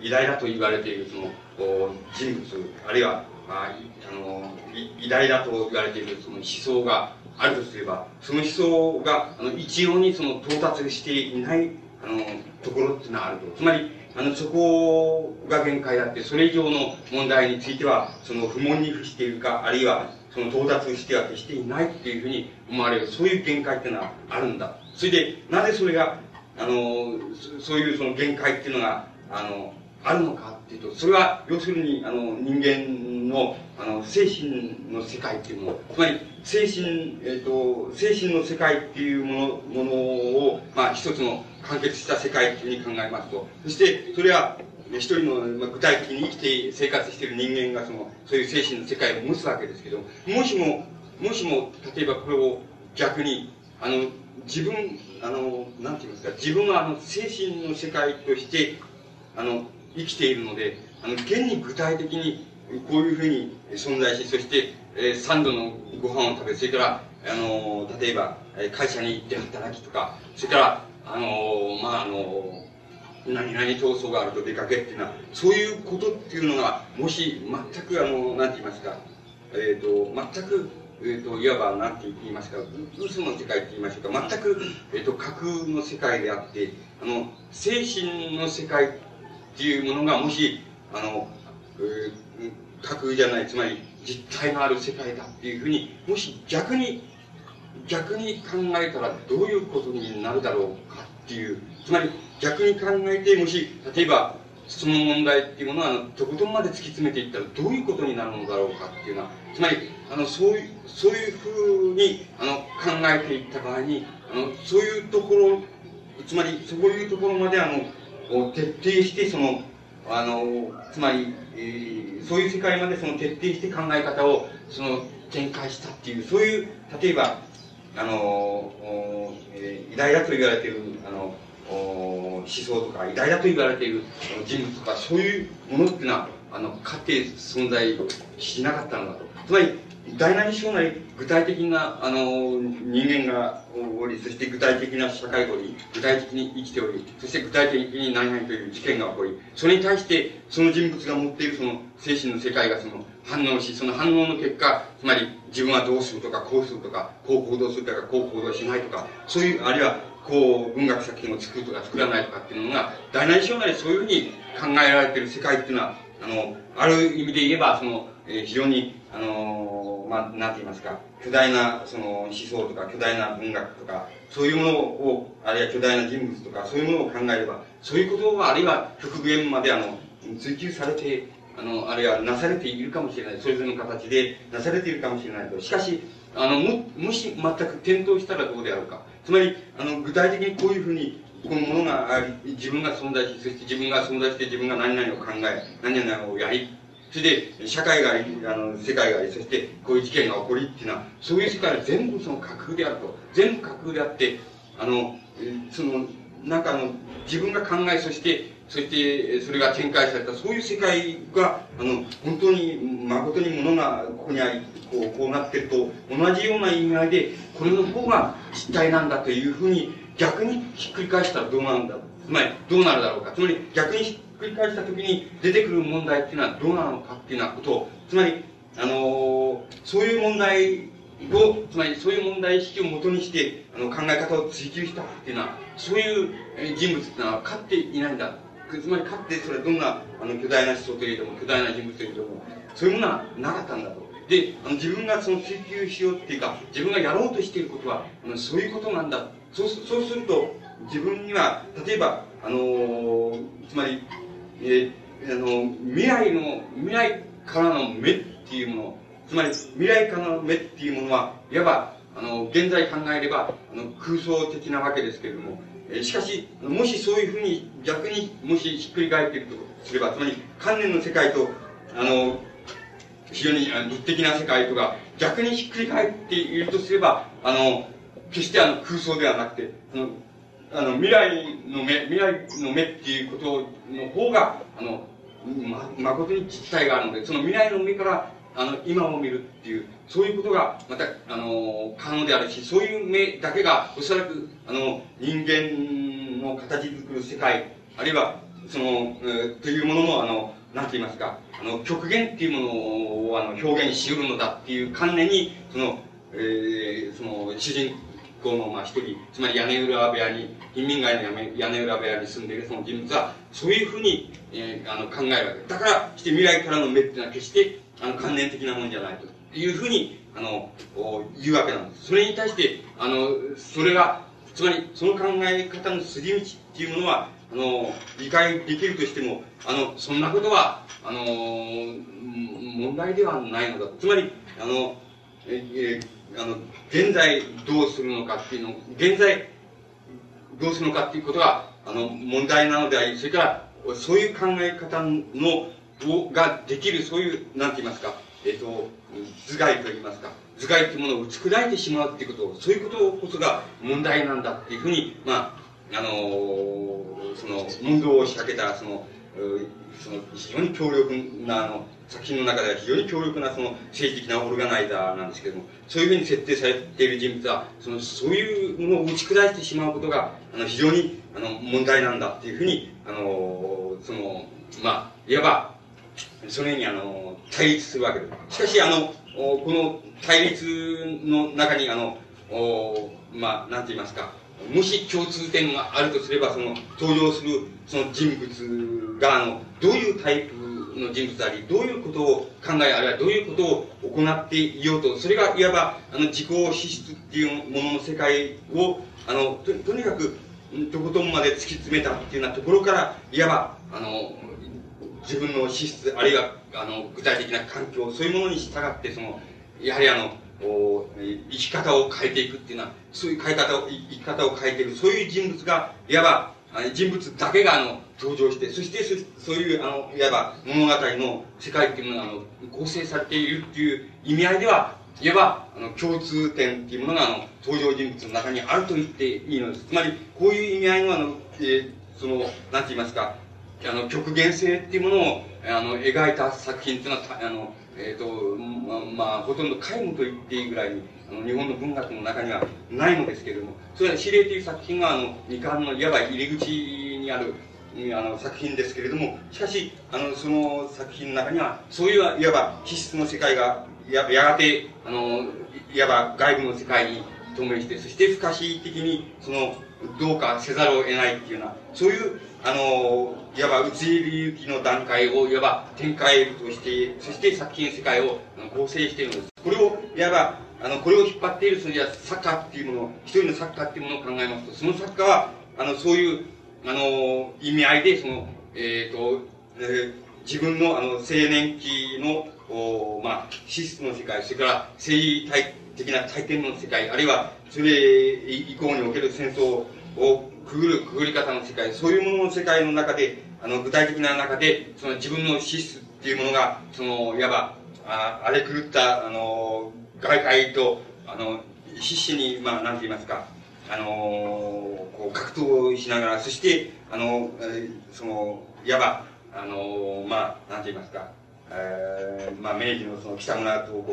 偉大だと言われている、その、人物、あるいは、まあ、あの、偉大だと言われているその思想があるとすれば、その思想が、あの、一様にその到達していない、あの、ところっていうのはあると。つまり、あの、そこが限界であって、それ以上の問題については、その不問に付しているか、あるいは、その到達しては決していないっていうふうに思われる、そういう限界っていうのはあるんだ。それで、なぜそれが、あの、そういうその限界っていうのが、あの、あるのかっていうと、それは、要するに、あの、人間の、あの、精神の世界っていうもの、つまり、精神、えっ、ー、と、精神の世界っていうもの、ものを、まあ、一つの完結した世界っていうふうに考えますと、そして、それは、一人の、具体的に生きて生活している人間がそのそういう精神の世界を持つわけですけどもしももしも例えばこれを逆にあの自分あのなんて言いますか自分はあの精神の世界としてあの生きているのであの現に具体的にこういうふうに存在しそして、えー、3度のご飯を食べそれからあの例えば会社に行って働きとかそれからあのまああの何々闘争があると出かけっていうのは、そういうことっていうのが、もし全くあの、なんて言いますか、えっ、と、全く、え、ー、と、いわば、なんて言いますか、嘘の世界って言いましょうか、全く、えっ、ー、と、架空の世界であって、あの、精神の世界っていうものが、もし、あの、えー、架空じゃない、つまり実体のある世界だっていうふうに、もし逆に、逆に考えたらどういうことになるだろうかっていう、つまり逆に考えて、もし、例えば、その問題っていうものは、とことんまで突き詰めていったらどういうことになるのだろうかっていうのは、つまり、あの、そういう、そういうふうに、あの、考えていった場合に、あの、そういうところ、つまり、そういうところまで、あの、徹底して、その、あの、つまり、えー、そういう世界までその徹底して考え方を、その、展開したっていう、そういう、例えば、あの、えー、偉大だと言われている、あの、思想とか偉大だと言われている人物とか、そういうものっていうのは、あの、かって存在しなかったのだと。つまり、大なり小なり具体的な、あの、人間がおり、そして具体的な社会がおり、具体的に生きており、そして具体的に何々という事件が起こり、それに対して、その人物が持っているその精神の世界がその反応し、その反応の結果、つまり自分はどうするとか、こうするとか、こう行動するとか、こう行動しないとか、そういう、あるいは、こう、文学作品を作るとか作らないとかっていうのが、大なり小なりそういうふうに考えられている世界っていうのは、あの、ある意味で言えば、その、えー、非常に、あの、まあ、なんて言いますか、巨大な、その、思想とか、巨大な文学とか、そういうものを、あるいは巨大な人物とか、そういうものを考えれば、そういうことは、あるいは極限まで、あの、追求されて、あの、あるいはなされているかもしれない。それぞれの形でなされているかもしれないと。しかし、あの、も、もし全く転倒したらどうであるか。つまり、あの、具体的にこういうふうに、このものがあり、自分が存在し、そして自分が存在して自分が何々を考え、何々をやり、それで、社会があり、あの、世界があり、そしてこういう事件が起こりっていうのは、そういう世界は全部その架空であると。全部架空であって、あの、その、なんかあの、自分が考え、そして、そして、それが展開された、そういう世界が、あの、本当に、誠にものがここにあり、こう、こうなってると、同じような意味合いで、これの方が実体なんだというふうに、逆にひっくり返したらどうなんだつまり、どうなるだろうか。つまり、逆にひっくり返したときに出てくる問題っていうのはどうなのかっていうようなことを、つまり、あの、そういう問題を、つまりそういう問題意識をもとにして、あの、考え方を追求したっていうのは、そういう人物っていうのは勝っていないんだ。つまり勝ってそれはどんな、あの、巨大な思想といえども、巨大な人物といえども、そういうものはなかったんだと。で、あの自分がその追求しようっていうか、自分がやろうとしていることは、あのそういうことなんだ。そうそうすると、自分には、例えば、あのー、つまり、え、あの、未来の、未来からの目っていうもの、つまり、未来からの目っていうものは、いわば、あの、現在考えれば、あの、空想的なわけですけれども、えしかし、もしそういうふうに、逆に、もしひっくり返っているとすれば、つまり、観念の世界と、あの、非常に物的な世界とか、逆にひっくり返っているとすれば、あの、決してあの空想ではなくて、あの、あの未来の目、未来の目っていうことの方が、あの、ま、誠に実体があるので、その未来の目から、あの、今を見るっていう、そういうことが、また、あの、可能であるし、そういう目だけが、おそらく、あの、人間の形作る世界、あるいは、その、えー、というものも、あの、なんて言いますか、あの、極限っていうものを、あの、表現し得るのだっていう観念に、その、えー、その、主人公の、まあ、一人、つまり屋根裏部屋に、貧民街の屋根裏部屋に住んでいるその人物は、そういうふうに、えー、あの、考えるわけだから、して未来からの目っていうのは決して、あの、観念的なもんじゃないというふうに、あの、言うわけなんです。それに対して、あの、それが、つまり、その考え方の筋道っていうものは、あの、理解できるとしても、あの、そんなことは、あの、問題ではないのだ。つまり、あの、え、え、あの、現在どうするのかっていうの、現在どうするのかっていうことが、あの、問題なのであり、それから、そういう考え方の、ができる、そういう、なんて言いますか、えっ、と、頭蓋と言いますか、頭蓋っていうものを打ち砕いてしまうっていうこと、そういうことこそが問題なんだっていうふうに、まあ、あのー、その、運動を仕掛けた、その、その、非常に強力な、あの、作品の中では非常に強力な、その、政治的なオルガナイザーなんですけども、そういうふうに設定されている人物は、その、そういうものを打ち砕いてしまうことが、あの、非常に、あの、問題なんだっていうふうに、あの、その、まあ、いわば、そのように、あの、対立するわけです。しかし、あの、この対立の中に、あの、まあ、なんて言いますか、もし共通点があるとすれば、その、登場する、その人物が、あの、どういうタイプの人物であり、どういうことを考え、あるいはどういうことを行っていようと、それがいわば、あの、自己資質っていうものの世界を、あの、ととにかく、とことんまで突き詰めたっていうようなところから、いわば、あの、自分の資質、あるいは、あの、具体的な環境、そういうものに従って、その、やはりあの、生き方を変えていくっていうのは、そういう変え方を、生き方を変えている、そういう人物が、いわば、人物だけが、あの、登場して、そしてそ、ういう、あの、いわば、物語の世界っていうものが、あの、構成されているっていう意味合いでは、いわば、あの、共通点っていうものが、あの、登場人物の中にあると言っていいのです。つまり、こういう意味合いの、あの、えー、その、なんて言いますか、あの、極限性っていうものを、あの、描いた作品っていうのは、あの、えっ、ー、と、ま、まあ、ほとんど皆無と言っていいぐらいに、あの、日本の文学の中にはないのですけれども、それは指令という作品が、あの、二冠のいわば入り口にある、あの、作品ですけれども、しかし、あの、その作品の中には、そういう、いわば、気質の世界が、ややがて、あの、いわば外部の世界に透明して、そして不可思議的に、その、どうかせざるを得ないっていうような、そういう、あの、いわば移り行きの段階を、いわば展開として、そして作品世界を構成しているのです。これを、いわば、あの、これを引っ張っている、そのじゃ作家っていうもの、一人の作家っていうものを考えますと、その作家は、あの、そういう、あの、意味合いで、その、えっ、ー、と、えー、自分の、あの、青年期の、おまあ、資質の世界、それから政治体的な体験の世界、あるいは、それ以降における戦争をくぐる、くぐり方の世界、そういうものの世界の中で、あの、具体的な中で、その自分の資質っていうものが、その、いわば、あ荒れ狂った、あの、外界と、あの、必死に、まあ、なんて言いますか、あのこう格闘しながら、そして、あの、えー、その、いわば、あのまあ、なんて言いますか、えー、まあ、明治のその北村東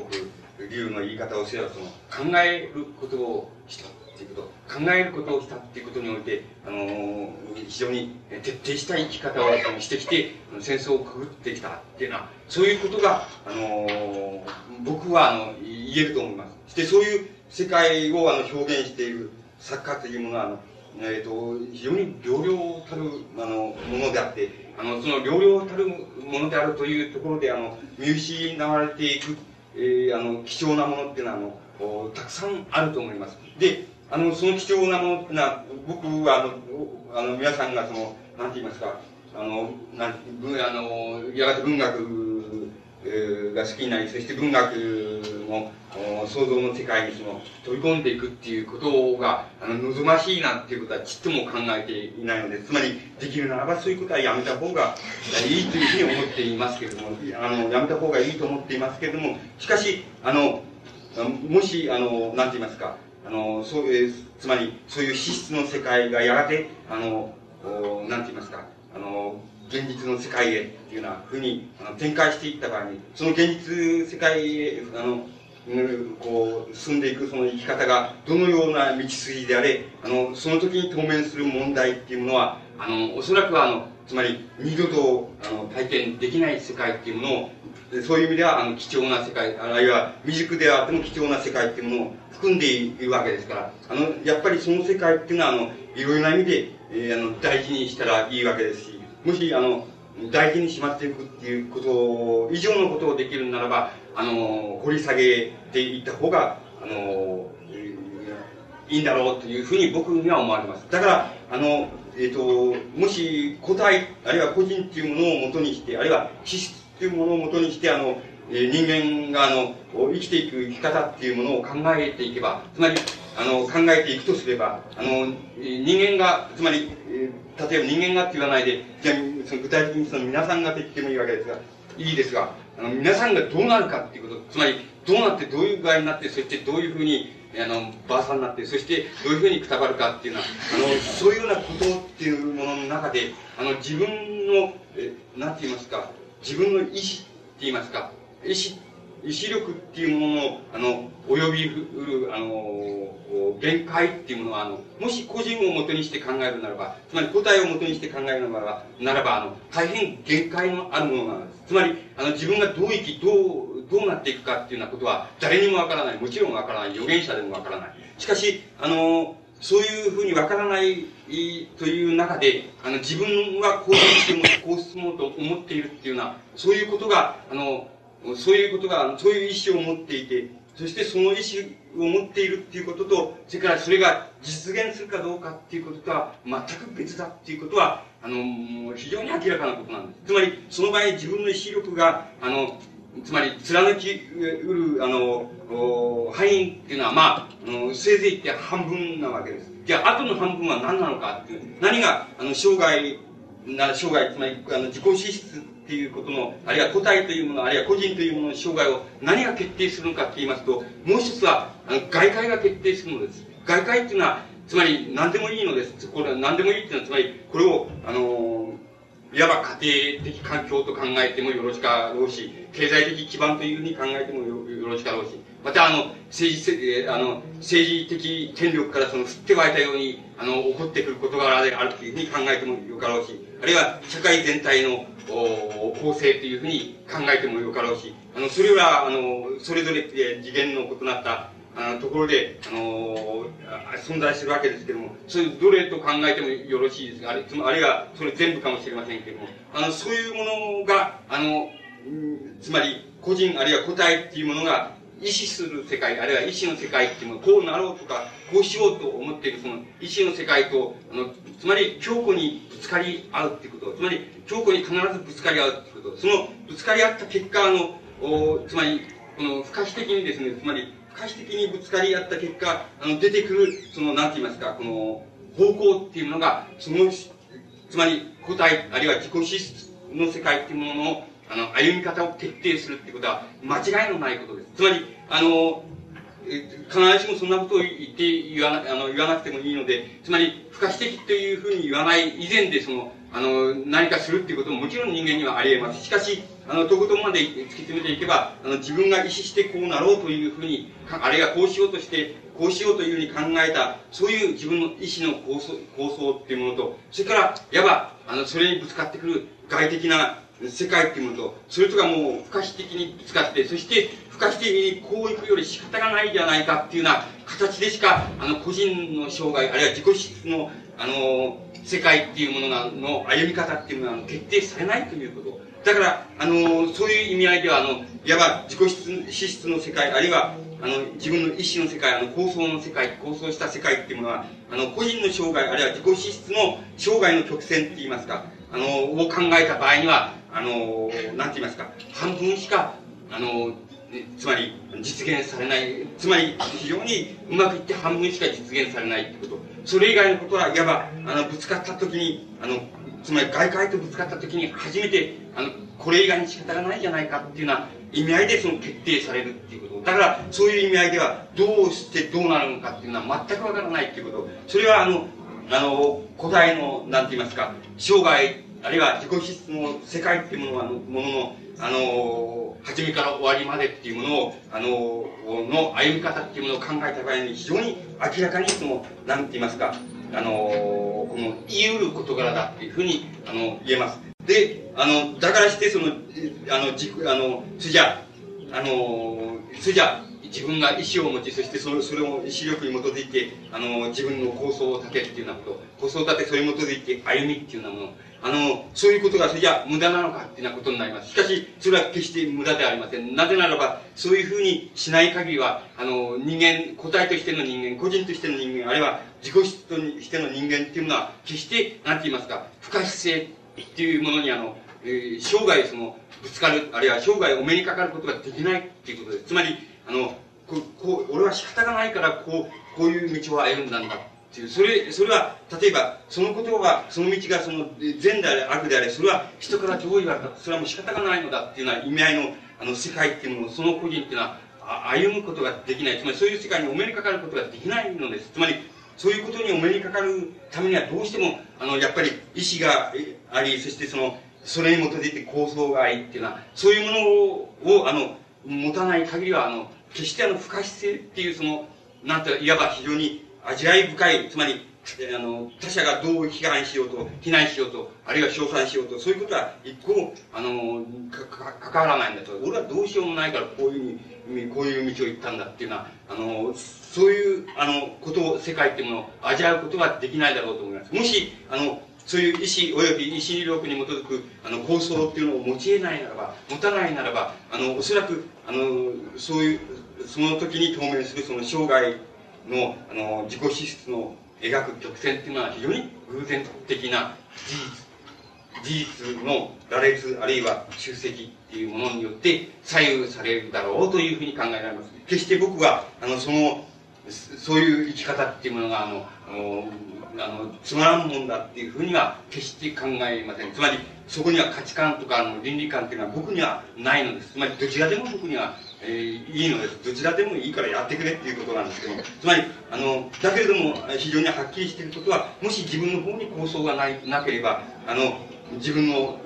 国流の言い方をすれば、その、考えることをしたっていうこと、考えることをしたっていうことにおいて、あの非常に徹底した生き方をしてきて、戦争をくぐってきたっていうのは、そういうことが、あの僕は、あの、言えると思います。そしてそういう世界をあの表現している作家というものは、え、ー、と、非常に良々たる、あの、ものであって、あの、その良々たるものであるというところで、あの、見失われていく、えー、あの、貴重なものっていうのは、あの、たくさんあると思います。で、あの、その貴重なものっていうのは、僕は、あの、あの、皆さんがその、なんて言いますか、あの、なん、あの、やがて文学が好きになり、そして文学の想像の世界にその飛び込んでいくっていうことが、あの、望ましいなんていうことはちっとも考えていないので、つまり、できるならばそういうことはやめた方がいいというふうに思っていますけれども、あの、やめた方がいいと思っていますけれども、しかし、あの、もし、あの、なんて言いますか、あの、そういう、つまり、そういう資質の世界がやがて、あの、なんて言いますか、あの、現実の世界へっていうなふうにあの展開していった場合に、その現実世界へ、あの、こう、進ん。でいくその生き方がどのような道筋であれ、あの、その時に当面する問題っていうものは、あの、おそらくはあの、つまり二度とあの体験できない世界っていうものを、そういう意味ではあの貴重な世界、あるいは未熟であっても貴重な世界っていうものを含ん。でいるわけですから、あの、やっぱりその世界っていうのは、あの、いろいろな意味で、えー、あの、大事にしたらいいわけですし、もし、あの、大事にしまっていくっていうこと以上のことをできるならば、あの、掘り下げていった方が、あの、いいんだろうというふうに僕には思われます。だから、あの、え、ー、と、もし個体、あるいは個人っていうものをもとにして、あるいは資質っていうものをもとにして、あの、え人間が、あの、生きていく生き方っていうものを考えていけば、つまり、あの、考えていくとすれば、あの、人間が、つまり、例えば人間がって言わないで、じゃその具体的にその皆さんがって言ってもいいわけですが、いいですが、あの、皆さんがどうなるかっていうこと、つまり、どうなってどういう具合になって、そしてどういうふうに、あの、ばあさんになって、そしてどういうふうにくたばるかっていうのは、あの、そういうようなことっていうものの中で、あの、自分の、え、なんて言いますか、自分の意思って言いますか、意志、意志力っていうものの、あの、及びうる、あの、限界っていうものは、あの、もし個人をもとにして考えるならば、つまり個体をもとにして考えるならば、ならば、あの、大変限界のあるものなんです。つまり、あの、自分がどう生き、どう、どうなっていくかっていうようなことは、誰にもわからない。もちろんわからない。預言者でもわからない。しかし、あの、そういうふうにわからないという中で、あの、自分はこうしても、こう進もうと思っているっていうような、そういうことが、あの、そういうことが、そういう意思を持っていて、そしてその意思を持っているっていうことと、それからそれが実現するかどうかっていうこととは全く別だっていうことは、あの、非常に明らかなことなんです。つまり、その場合自分の意志力が、あの、つまり、貫きうる、あの、範囲っていうのは、まあ、あのせいぜいって半分なわけです。じゃあ、後の半分は何なのかっていう、何が、あの、生涯、な、生涯、つまり、あの、自己資質っていうことの、あるいは個体というもの、あるいは個人というものの生涯を何が決定するのかって言いますと、もう一つは、あの外界が決定するのです。外界っていうのは、つまり何でもいいのです。これは何でもいいっていうのは、つまり、これを、あのいわば家庭的環境と考えてもよろしかろうし、経済的基盤というふうに考えてもよろしかろうし、またあの、政治、あの、政治的権力からその降って湧いたように、あの、起こってくる事柄であるというふうに考えてもよかろうし、あるいは社会全体のお構成というふうに考えてもよかろうし、あの、それは、あの、それぞれ次元の異なったあのところで、あの存在するわけですけども、それどれと考えてもよろしいですが、あるいはそれ全部かもしれませんけども、あの、そういうものが、あの、つまり個人あるいは個体っていうものが意志する世界、あるいは意志の世界っていうもの、こうなろうとか、こうしようと思っているその意志の世界と、あの、つまり強固にぶつかり合うっていうこと、つまり強固に必ずぶつかり合うっていうこと、そのぶつかり合った結果、の、おつまり、この不可避的にですね、つまり可視的にぶつかり合った結果、あの、出てくる、その、なんて言いますか、この、方向っていうのが、その、つまり、個体、あるいは自己資質の世界っていうものの、あの、歩み方を決定するっていうことは、間違いのないことです。つまり、あの、必ずしもそんなことを言って言わなあの言わなくてもいいので、つまり、不可避的というふうに言わない以前で、その、あの、何かするっていうことももちろん人間にはあり得ます。しかし、あの、とことまで突き詰めていけば、あの、自分が意思してこうなろうというふうに、あるいはこうしようとして、こうしようというふうに考えた、そういう自分の意思の構想、構想っていうものと、それから、いわば、あの、それにぶつかってくる外的な世界っていうものと、それとがもう不可避的にぶつかって、そして不可避的にこういくより仕方がないじゃないかっていうような形でしか、あの、個人の生涯、あるいは自己質の、あの、世界っていうもの、の歩み方っていうものが決定されないということ。だから、あの、そういう意味合いでは、あの、いわば自己、資質の世界、あるいは、あの、自分の意思の世界、あの、構想の世界、構想した世界っていうものは、あの、個人の生涯、あるいは自己資質の生涯の曲線って言いますか、あの、を考えた場合には、あの、なんて言いますか、半分しか、あの、つまり実現されない、つまり非常にうまくいって半分しか実現されないってこと。それ以外のことはいわば、あの、ぶつかった時に、あの、つまり外界とぶつかった時に初めて、あの、これ以外に仕方がないじゃないかっていうような意味合いでその決定されるっていうこと。だから、そういう意味合いでは、どうしてどうなるのかっていうのは全くわからないっていうこと。それはあの、あの、古代の、なんて言いますか、生涯、あるいは自己質の世界っていうものは、ものの、あの、初めから終わりまでっていうものを、あの、の歩み方っていうものを考えた場合に非常に明らかにその、なんて言いますか、あの、この言い得る事柄だっていうふうに、あの、言えます。で、あの、だからしてその、あの、じあの、それじゃ、あの、それじゃ、自分が意思を持ち、そしてそれそれを意志力に基づいて、あの、自分の構想を立てるっていうようなこと、構想を立て、それに基づいて歩みっていうようなもの、あの、そういうことが、それじゃ無駄なのかっていうようなことになります。しかし、それは決して無駄ではありません。なぜならば、そういうふうにしない限りは、あの、人間、個体としての人間、個人としての人間、あるいは自己としての人間っていうのは、決して、なんて言いますか、不可避性っていうものに、あの、えー、生涯その、ぶつかる、あるいは生涯お目にかかることができないっていうことです。つまり、あの、ここう、俺は仕方がないから、こう、こういう道を歩んだんだ。ていう、それ、それは、例えば、そのことは、その道がその、善であれ、悪であれ、それは人からどう言われたそれはもう仕方がないのだっていうような意味合いの、あの、世界っていうものを、その個人っていうのは、歩むことができない。つまり、そういう世界にお目にかかることができないのです。つまり、そういうことにお目にかかるためには、どうしても、あの、やっぱり、意志があり、そしてその、それに基づいて構想がありっていうのは、そういうものを、あの、持たない限りは、あの、決してあの、不可避性っていう、その、なんて、いわば非常に味わい深い、つまり、あの、他者がどう批判しようと、非難しようと、あるいは称賛しようと、そういうことは一個も、あの、か、か、関わらないんだと。俺はどうしようもないから、こういうふうに、こういう道を行ったんだっていうのは、あの、そういう、あの、ことを、世界っていうものを味わうことができないだろうと思います。もし、あの、そういう意思及び意思力に基づくあの構想っていうのを持ち得ないならば、持たないならば、あの、おそらく、あの、そういう、その時に当面するその生涯の、あの、自己資質の描く曲線っていうのは非常に偶然的な事実、事実の羅列あるいは集積っていうものによって左右されるだろうというふうに考えられます。決して僕は、あの、その、そういう生き方っていうものが、あの、あの、つまらんもんだっていうふうには決して考えません。つまり、そこには価値観とかあの倫理観っていうのは僕にはないのです。つまりどちらでも僕には、えー、いいのです。どちらでもいいからやってくれっていうことなんですけど、つまり、あの、だけれども非常にはっきりしていることは、もし自分の方に構想がないなければ、あの、自分の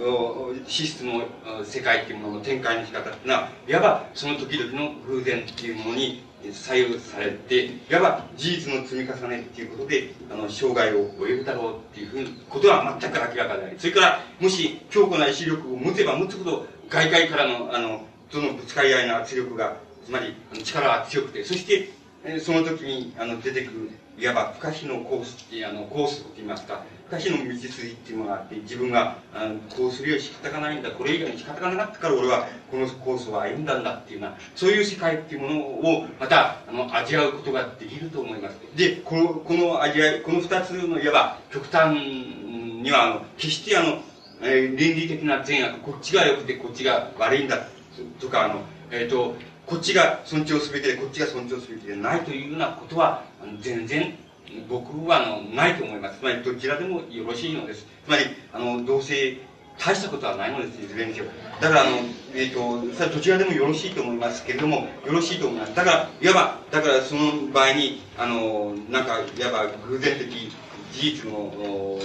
資質の世界っていうものの展開の仕方っていうのは、いわばその時々の偶然っていうものに左右されて、いわば事実の積み重ねっていうことで、あの、生涯を終えるだろうっていうふうなことは全く明らかであり、それから、もし強固な意志力を持てば持つほど、外界からの、あの、そのぶつかり合いの圧力が、つまり、力が強くて、そして、その時に、あの、出てくる、いわば不可避のコースって、あの、コースといいますか、不可避の道筋っていうものがあって、自分が、あの、こうするより仕方がないんだ、これ以外に仕方がなかったから俺はこのコースを歩んだんだっていうような、そういう世界っていうものを、また、あの、味わうことができると思います。で、この、この味わい、この二つの、いわば、極端には、あの、決してあの、えー、倫理的な善悪、こっちが良くてこっちが悪いんだ、とか、あの、えっ、ー、と、こっちが尊重すべきで、こっちが尊重すべきでないというようなことは、全然、僕は、あの、ないと思います。つまり、どちらでもよろしいのです。つまり、あの、同性、大したことはないのです、いずれにせよ。だから、あの、えっ、ー、と、それはどちらでもよろしいと思いますけれども、よろしいと思います。だから、いわば、だからその場合に、あの、なんか、いわば偶然的事実の、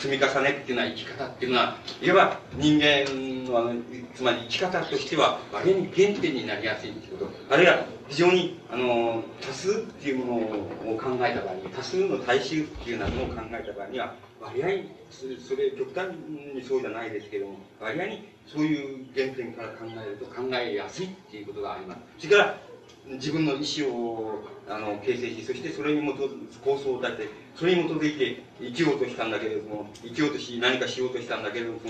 積み重ねっていうのは生き方っていうのは、いわば人間のあの、つまり生き方としては、割に原点になりやすいっていうこと。あるいは、非常に、あの、多数っていうものを考えた場合に、多数の大衆っていうようなものを考えた場合には、割合、それ、極端にそうじゃないですけども、割合にそういう原点から考えると考えやすいっていうことがあります。それから、自分の意思をあの形成し、そしてそれに基づく構想を立て、それに基づいて生きようとしたんだけれども、生きようとし、何かしようとしたんだけれども、そ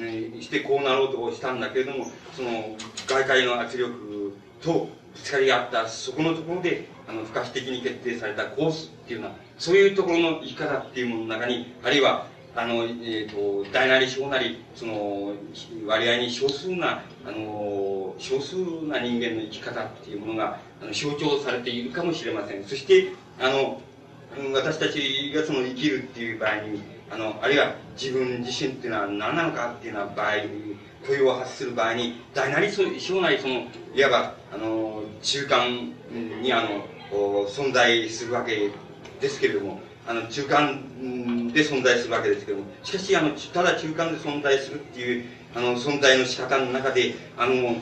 の、え、してこうなろうとしたんだけれども、その、外界の圧力とぶつかり合った、そこのところで、あの、不可避的に決定されたコースっていうのは、そういうところの生き方っていうものの中に、あるいは、あの、えっ、ー、と、大なり小なり、その、割合に少数な、あの、少数な人間の生き方っていうものが、あの象徴されているかもしれません。そして、あの、私たちがその生きるっていう場合に、あの、あるいは自分自身っていうのは何なのかっていうような場合に、問いを発する場合に、大なり小なりその、いわば、あの、中間にあの、存在するわけですけれども、あの、中間で存在するわけですけども、しかし、あの、ただ中間で存在するっていう、あの、存在の仕方の中で、あの、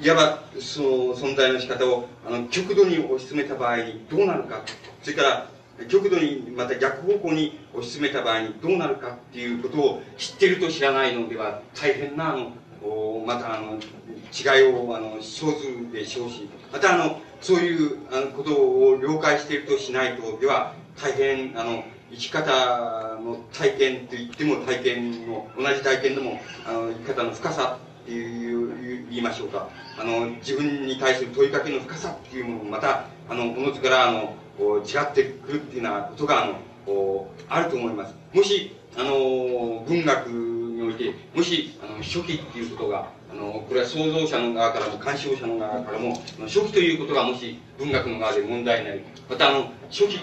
いわば、その存在の仕方を、あの、極度に押し詰めた場合にどうなるか、それから、極度に、また逆方向に押し詰めた場合にどうなるかっていうことを知ってると知らないのでは、大変な、あの、また、あの、違いを、あの、生ずるでしょうし、また、あの、そういうあのことを了解しているとしないとでは、大変、あの、生き方の体験と言っても体験の、同じ体験でも、あの、生き方の深さっていう、言いましょうか。あの、自分に対する問いかけの深さっていうものも、また、あの、おのずから、あの、違ってくるっていうようなことが、あの、あると思います。もし、あの、文学において、もし、あの、初期っていうことが、あの、これは創造者の側からも、鑑賞者の側からも、初期ということがもし文学の側で問題になり、また、あの、初期、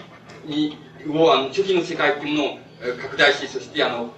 を、あの、初期の世界っていうものを拡大し、そして、あの、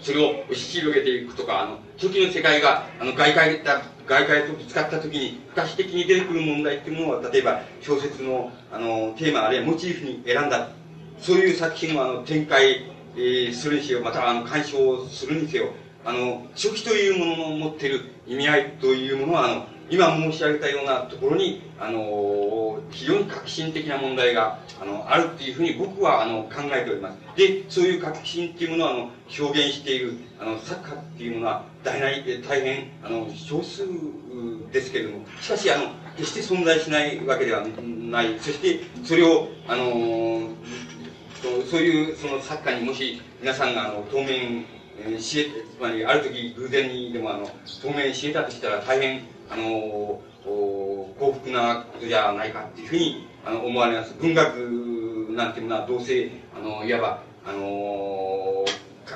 それを押し広げていくとか、あの、初期の世界が、あの、外界外界とぶつかった時に、不可避的に出てくる問題っていうものは、例えば、小説の、あの、テーマ、あるいはモチーフに選んだ、そういう作品を、あの、展開、えー、するにせよ、また、あの、鑑賞するにせよ、あの、初期というものの持ってる意味合いというものは、あの、今申し上げたようなところに、あの、非常に革新的な問題が、あの、あるっていうふうに僕は、あの、考えております。で、そういう革新っていうものを、あの、表現している、あの、作家っていうものは、大なり、大変、あの、少数ですけれども、しかし、あの、決して存在しないわけではない。そして、それを、あの、そういう、その作家にもし、皆さんが、あの、当面、えー、しえ、つまり、ある時偶然にでも、あの、当面知えたとしたら、大変、あの、幸福なことじゃないかっていうふうにあの思われます。文学なんていうものはどうせ、あの、いわば、あの、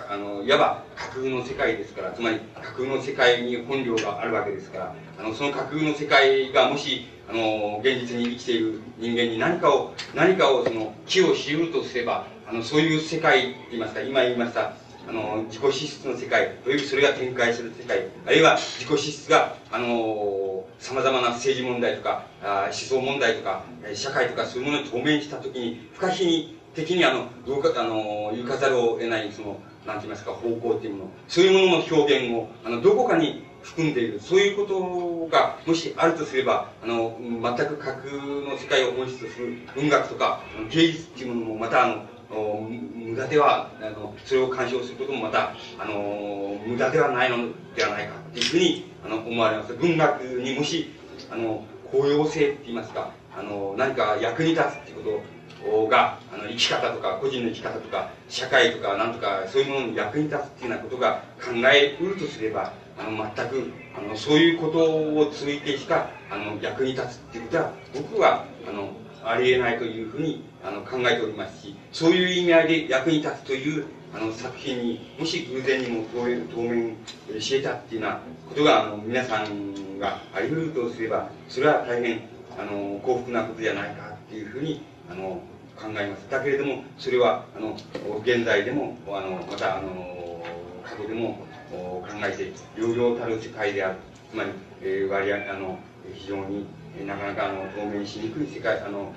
あの、いわば架空の世界ですから、つまり架空の世界に本領があるわけですから、あの、その架空の世界がもし、あの、現実に生きている人間に何かを、何かをその、寄与し得るとすれば、あの、そういう世界って言いますか、今言いました、あの、自己資質の世界、およびそれが展開する世界、あるいは自己資質が、あの、様々な政治問題とか、あ思想問題とか、社会とかそういうものに当面したときに、不可避に的にあの、どうか、あの、行かざるを得ない、その、なんて言いますか、方向っていうもの、そういうものの表現を、あの、どこかに含んでいる、そういうことが、もしあるとすれば、あの、全く架空の世界を本質とする文学とか、芸術っていうものもまた、あの、無駄では、あの、それを干渉することもまた、あの、無駄ではないのではないかっていうふうに、あの、思われます。文学にもし、あの、公用性って言いますか、あの、何か役に立つっていうことが、あの、生き方とか、個人の生き方とか、社会とか、なんとか、そういうものに役に立つっていうようなことが考えうるとすれば、あの、全く、あの、そういうことを続いてしか、あの、役に立つっていうことは、僕は、あの、ありえないというふうに、あの、考えておりますし、そういう意味合いで役に立つという、あの、作品に、もし偶然にも当面、当面、知れたっていうようなことが、あの、皆さんがあり得るとすれば、それは大変、あの、幸福なことじゃないかっていうふうに、あの、考えます。だけれども、それは、あの、現在でも、あの、また、あの、過去でも、考えて、両々たる世界である。つまり、えー、割合、あの、非常に、なかなか、あの、透明しにくい世界、あの、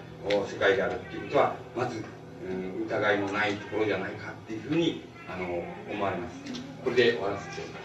世界であるっていうことは、まず、うん、疑いのないところじゃないかっていうふうに、あの、思われます。これで終わらせてください。